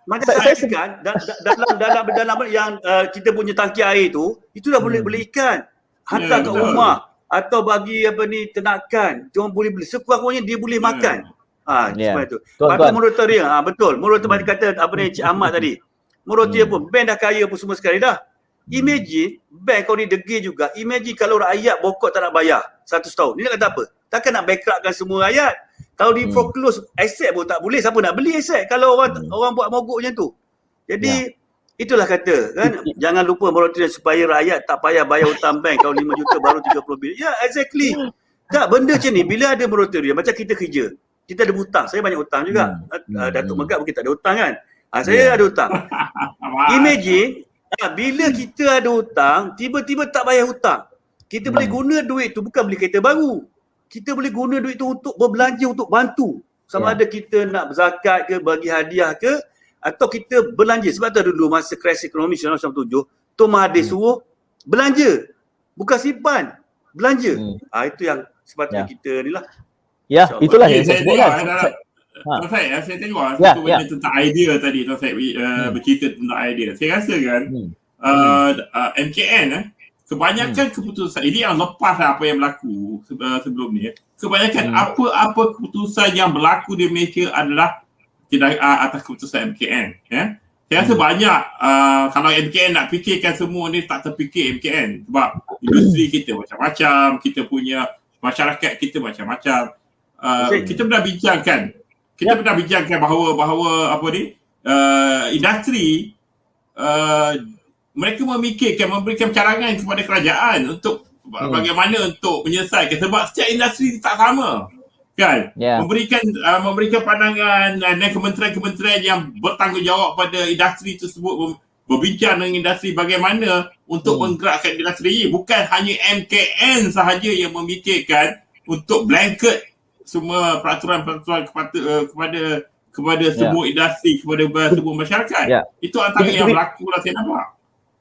Macam saya, saya ikan dalam dalam dalam yang uh, kita punya tangki air tu itu dah hmm. boleh beli ikan hantar yeah, ke betul. rumah atau bagi apa ni ternakan cuma boleh beli sekurang-kurangnya dia boleh yeah. makan. Ah, ha, yeah. itu. Pada moratorium, ah ha, betul. Moratorium hmm. kata apa ni Cik Ahmad tadi. Menurut dia hmm. pun bank dah kaya pun semua sekali dah. Imagine bank kau ni degil juga. Imagine kalau rakyat bokok tak nak bayar satu tahun. Ni nak kata apa? Takkan nak bankruptkan semua rakyat. Kalau di hmm. foreclose aset pun tak boleh. Siapa nak beli aset kalau orang hmm. orang buat mogok macam tu. Jadi ya. itulah kata kan. Jangan lupa moratorium supaya rakyat tak payah bayar hutang bank kalau 5 juta baru 30 bilion. Ya exactly. Tak benda macam ni bila ada moratorium macam kita kerja. Kita ada hutang. Saya banyak hutang juga. Hmm. Datuk hmm. Megat pun kita ada hutang kan. Ha, saya yeah. ada hutang. Imagine ha, bila kita ada hutang, tiba-tiba tak bayar hutang. Kita hmm. boleh guna duit tu bukan beli kereta baru. Kita boleh guna duit tu untuk berbelanja untuk bantu. Sama yeah. ada kita nak berzakat ke, bagi hadiah ke atau kita belanja. Sebab tu dulu masa krisis ekonomi 1997, Tuan Mahathir hmm. suruh belanja. Bukan simpan, belanja. Hmm. Ha, itu yang sepatutnya yeah. kita ni lah. Ya, itulah yang saya sebutkan. Ha. Tuan Syed, saya tengok ya, satu ya. benda tentang idea tadi Tuan Syed uh, hmm. bercerita tentang idea. Saya rasa kan hmm. uh, uh, MKN eh, kebanyakan hmm. keputusan, ini yang lepas lah apa yang berlaku uh, sebelum ni. Eh. Kebanyakan hmm. apa-apa keputusan yang berlaku di Malaysia adalah tidak uh, atas keputusan MKN. Ya. Saya rasa hmm. banyak uh, kalau MKN nak fikirkan semua ni tak terfikir MKN sebab industri kita macam-macam, kita punya masyarakat kita macam-macam. Uh, kita pernah bincangkan kita yep. pernah bincangkan bahawa bahawa apa ni uh, industri uh, mereka memikirkan memberikan carangan kepada kerajaan untuk hmm. bagaimana untuk menyelesaikan sebab setiap industri tak sama kan yeah. memberikan uh, memberikan pandangan uh, dan kementerian-kementerian yang bertanggungjawab pada industri tersebut berbincang dengan industri bagaimana untuk hmm. menggerakkan industri bukan hanya MKN sahaja yang memikirkan untuk blanket semua peraturan-peraturan kepada uh, kepada kepada yeah. semua industri kepada semua masyarakat. Yeah. Itu antara yang berlaku lah saya nampak.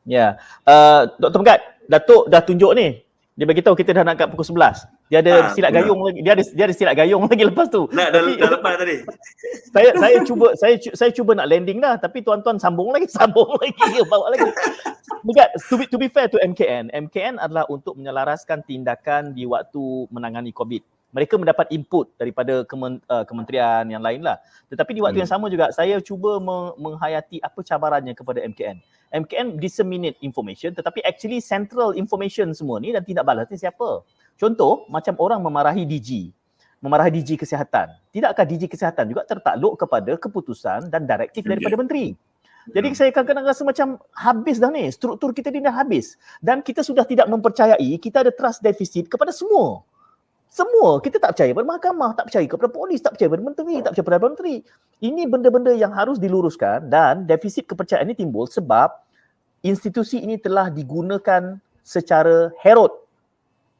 Ya. Yeah. Uh, Dr. Megat, Datuk dah tunjuk ni. Dia bagi tahu kita dah nak kat pukul 11. Dia ada ha, silat gayung lagi. Dia ada dia ada silat gayung lagi lepas tu. Nak dah, dah lepas tadi. saya saya cuba saya saya cuba nak landing dah tapi tuan-tuan sambung lagi sambung lagi bawa lagi. Megat, to be, to be fair to MKN, MKN adalah untuk menyelaraskan tindakan di waktu menangani COVID mereka mendapat input daripada kemen, uh, kementerian yang lain lah. Tetapi di waktu hmm. yang sama juga saya cuba meng- menghayati apa cabarannya kepada MKN. MKN disseminate information tetapi actually central information semua ni dan tindak balas ni siapa? Contoh macam orang memarahi DG, memarahi DG kesihatan. Tidakkah DG kesihatan juga tertakluk kepada keputusan dan direktif daripada menteri? Jadi hmm. saya kadang-kadang rasa macam habis dah ni, struktur kita ni dah habis. Dan kita sudah tidak mempercayai, kita ada trust deficit kepada semua. Semua kita tak percaya pada mahkamah, tak percaya kepada polis, tak percaya pada menteri, tak percaya pada menteri. Ini benda-benda yang harus diluruskan dan defisit kepercayaan ini timbul sebab institusi ini telah digunakan secara herod.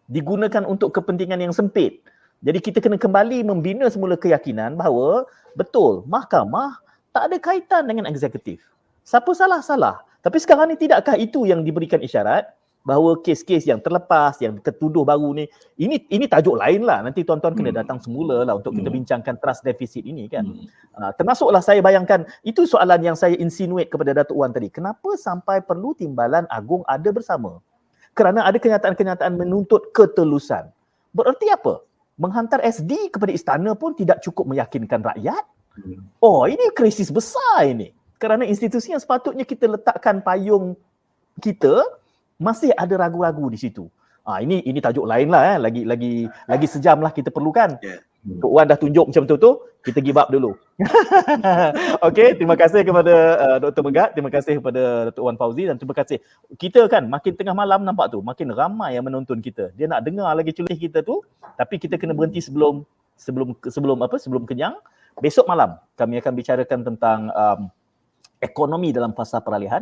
Digunakan untuk kepentingan yang sempit. Jadi kita kena kembali membina semula keyakinan bahawa betul mahkamah tak ada kaitan dengan eksekutif. Siapa salah-salah. Tapi sekarang ni tidakkah itu yang diberikan isyarat bahawa kes-kes yang terlepas, yang tertuduh baru ni, ini ini tajuk lain lah. Nanti tuan-tuan kena hmm. datang semula lah untuk kita hmm. bincangkan trust deficit ini kan. Uh, termasuklah saya bayangkan, itu soalan yang saya insinuate kepada Datuk Wan tadi. Kenapa sampai perlu timbalan agung ada bersama? Kerana ada kenyataan-kenyataan menuntut ketelusan. Bererti apa? Menghantar SD kepada istana pun tidak cukup meyakinkan rakyat. Oh, ini krisis besar ini. Kerana institusi yang sepatutnya kita letakkan payung kita masih ada ragu-ragu di situ. Ah ini ini tajuk lain lah eh. Lagi lagi lagi sejam lah kita perlukan. Yeah. Tok Wan dah tunjuk macam tu tu, kita give up dulu. okay, terima kasih kepada uh, Dr. Megat, terima kasih kepada Dr. Wan Fauzi dan terima kasih. Kita kan makin tengah malam nampak tu, makin ramai yang menonton kita. Dia nak dengar lagi celih kita tu, tapi kita kena berhenti sebelum sebelum sebelum apa? Sebelum kenyang. Besok malam kami akan bicarakan tentang um, ekonomi dalam fasa peralihan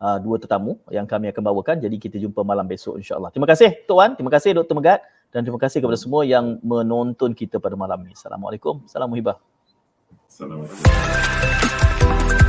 uh, dua tetamu yang kami akan bawakan. Jadi kita jumpa malam besok insyaAllah. Terima kasih Tuan, Wan, terima kasih Dr. Megat dan terima kasih kepada semua yang menonton kita pada malam ini. Assalamualaikum. Salam muhibah. Assalamualaikum.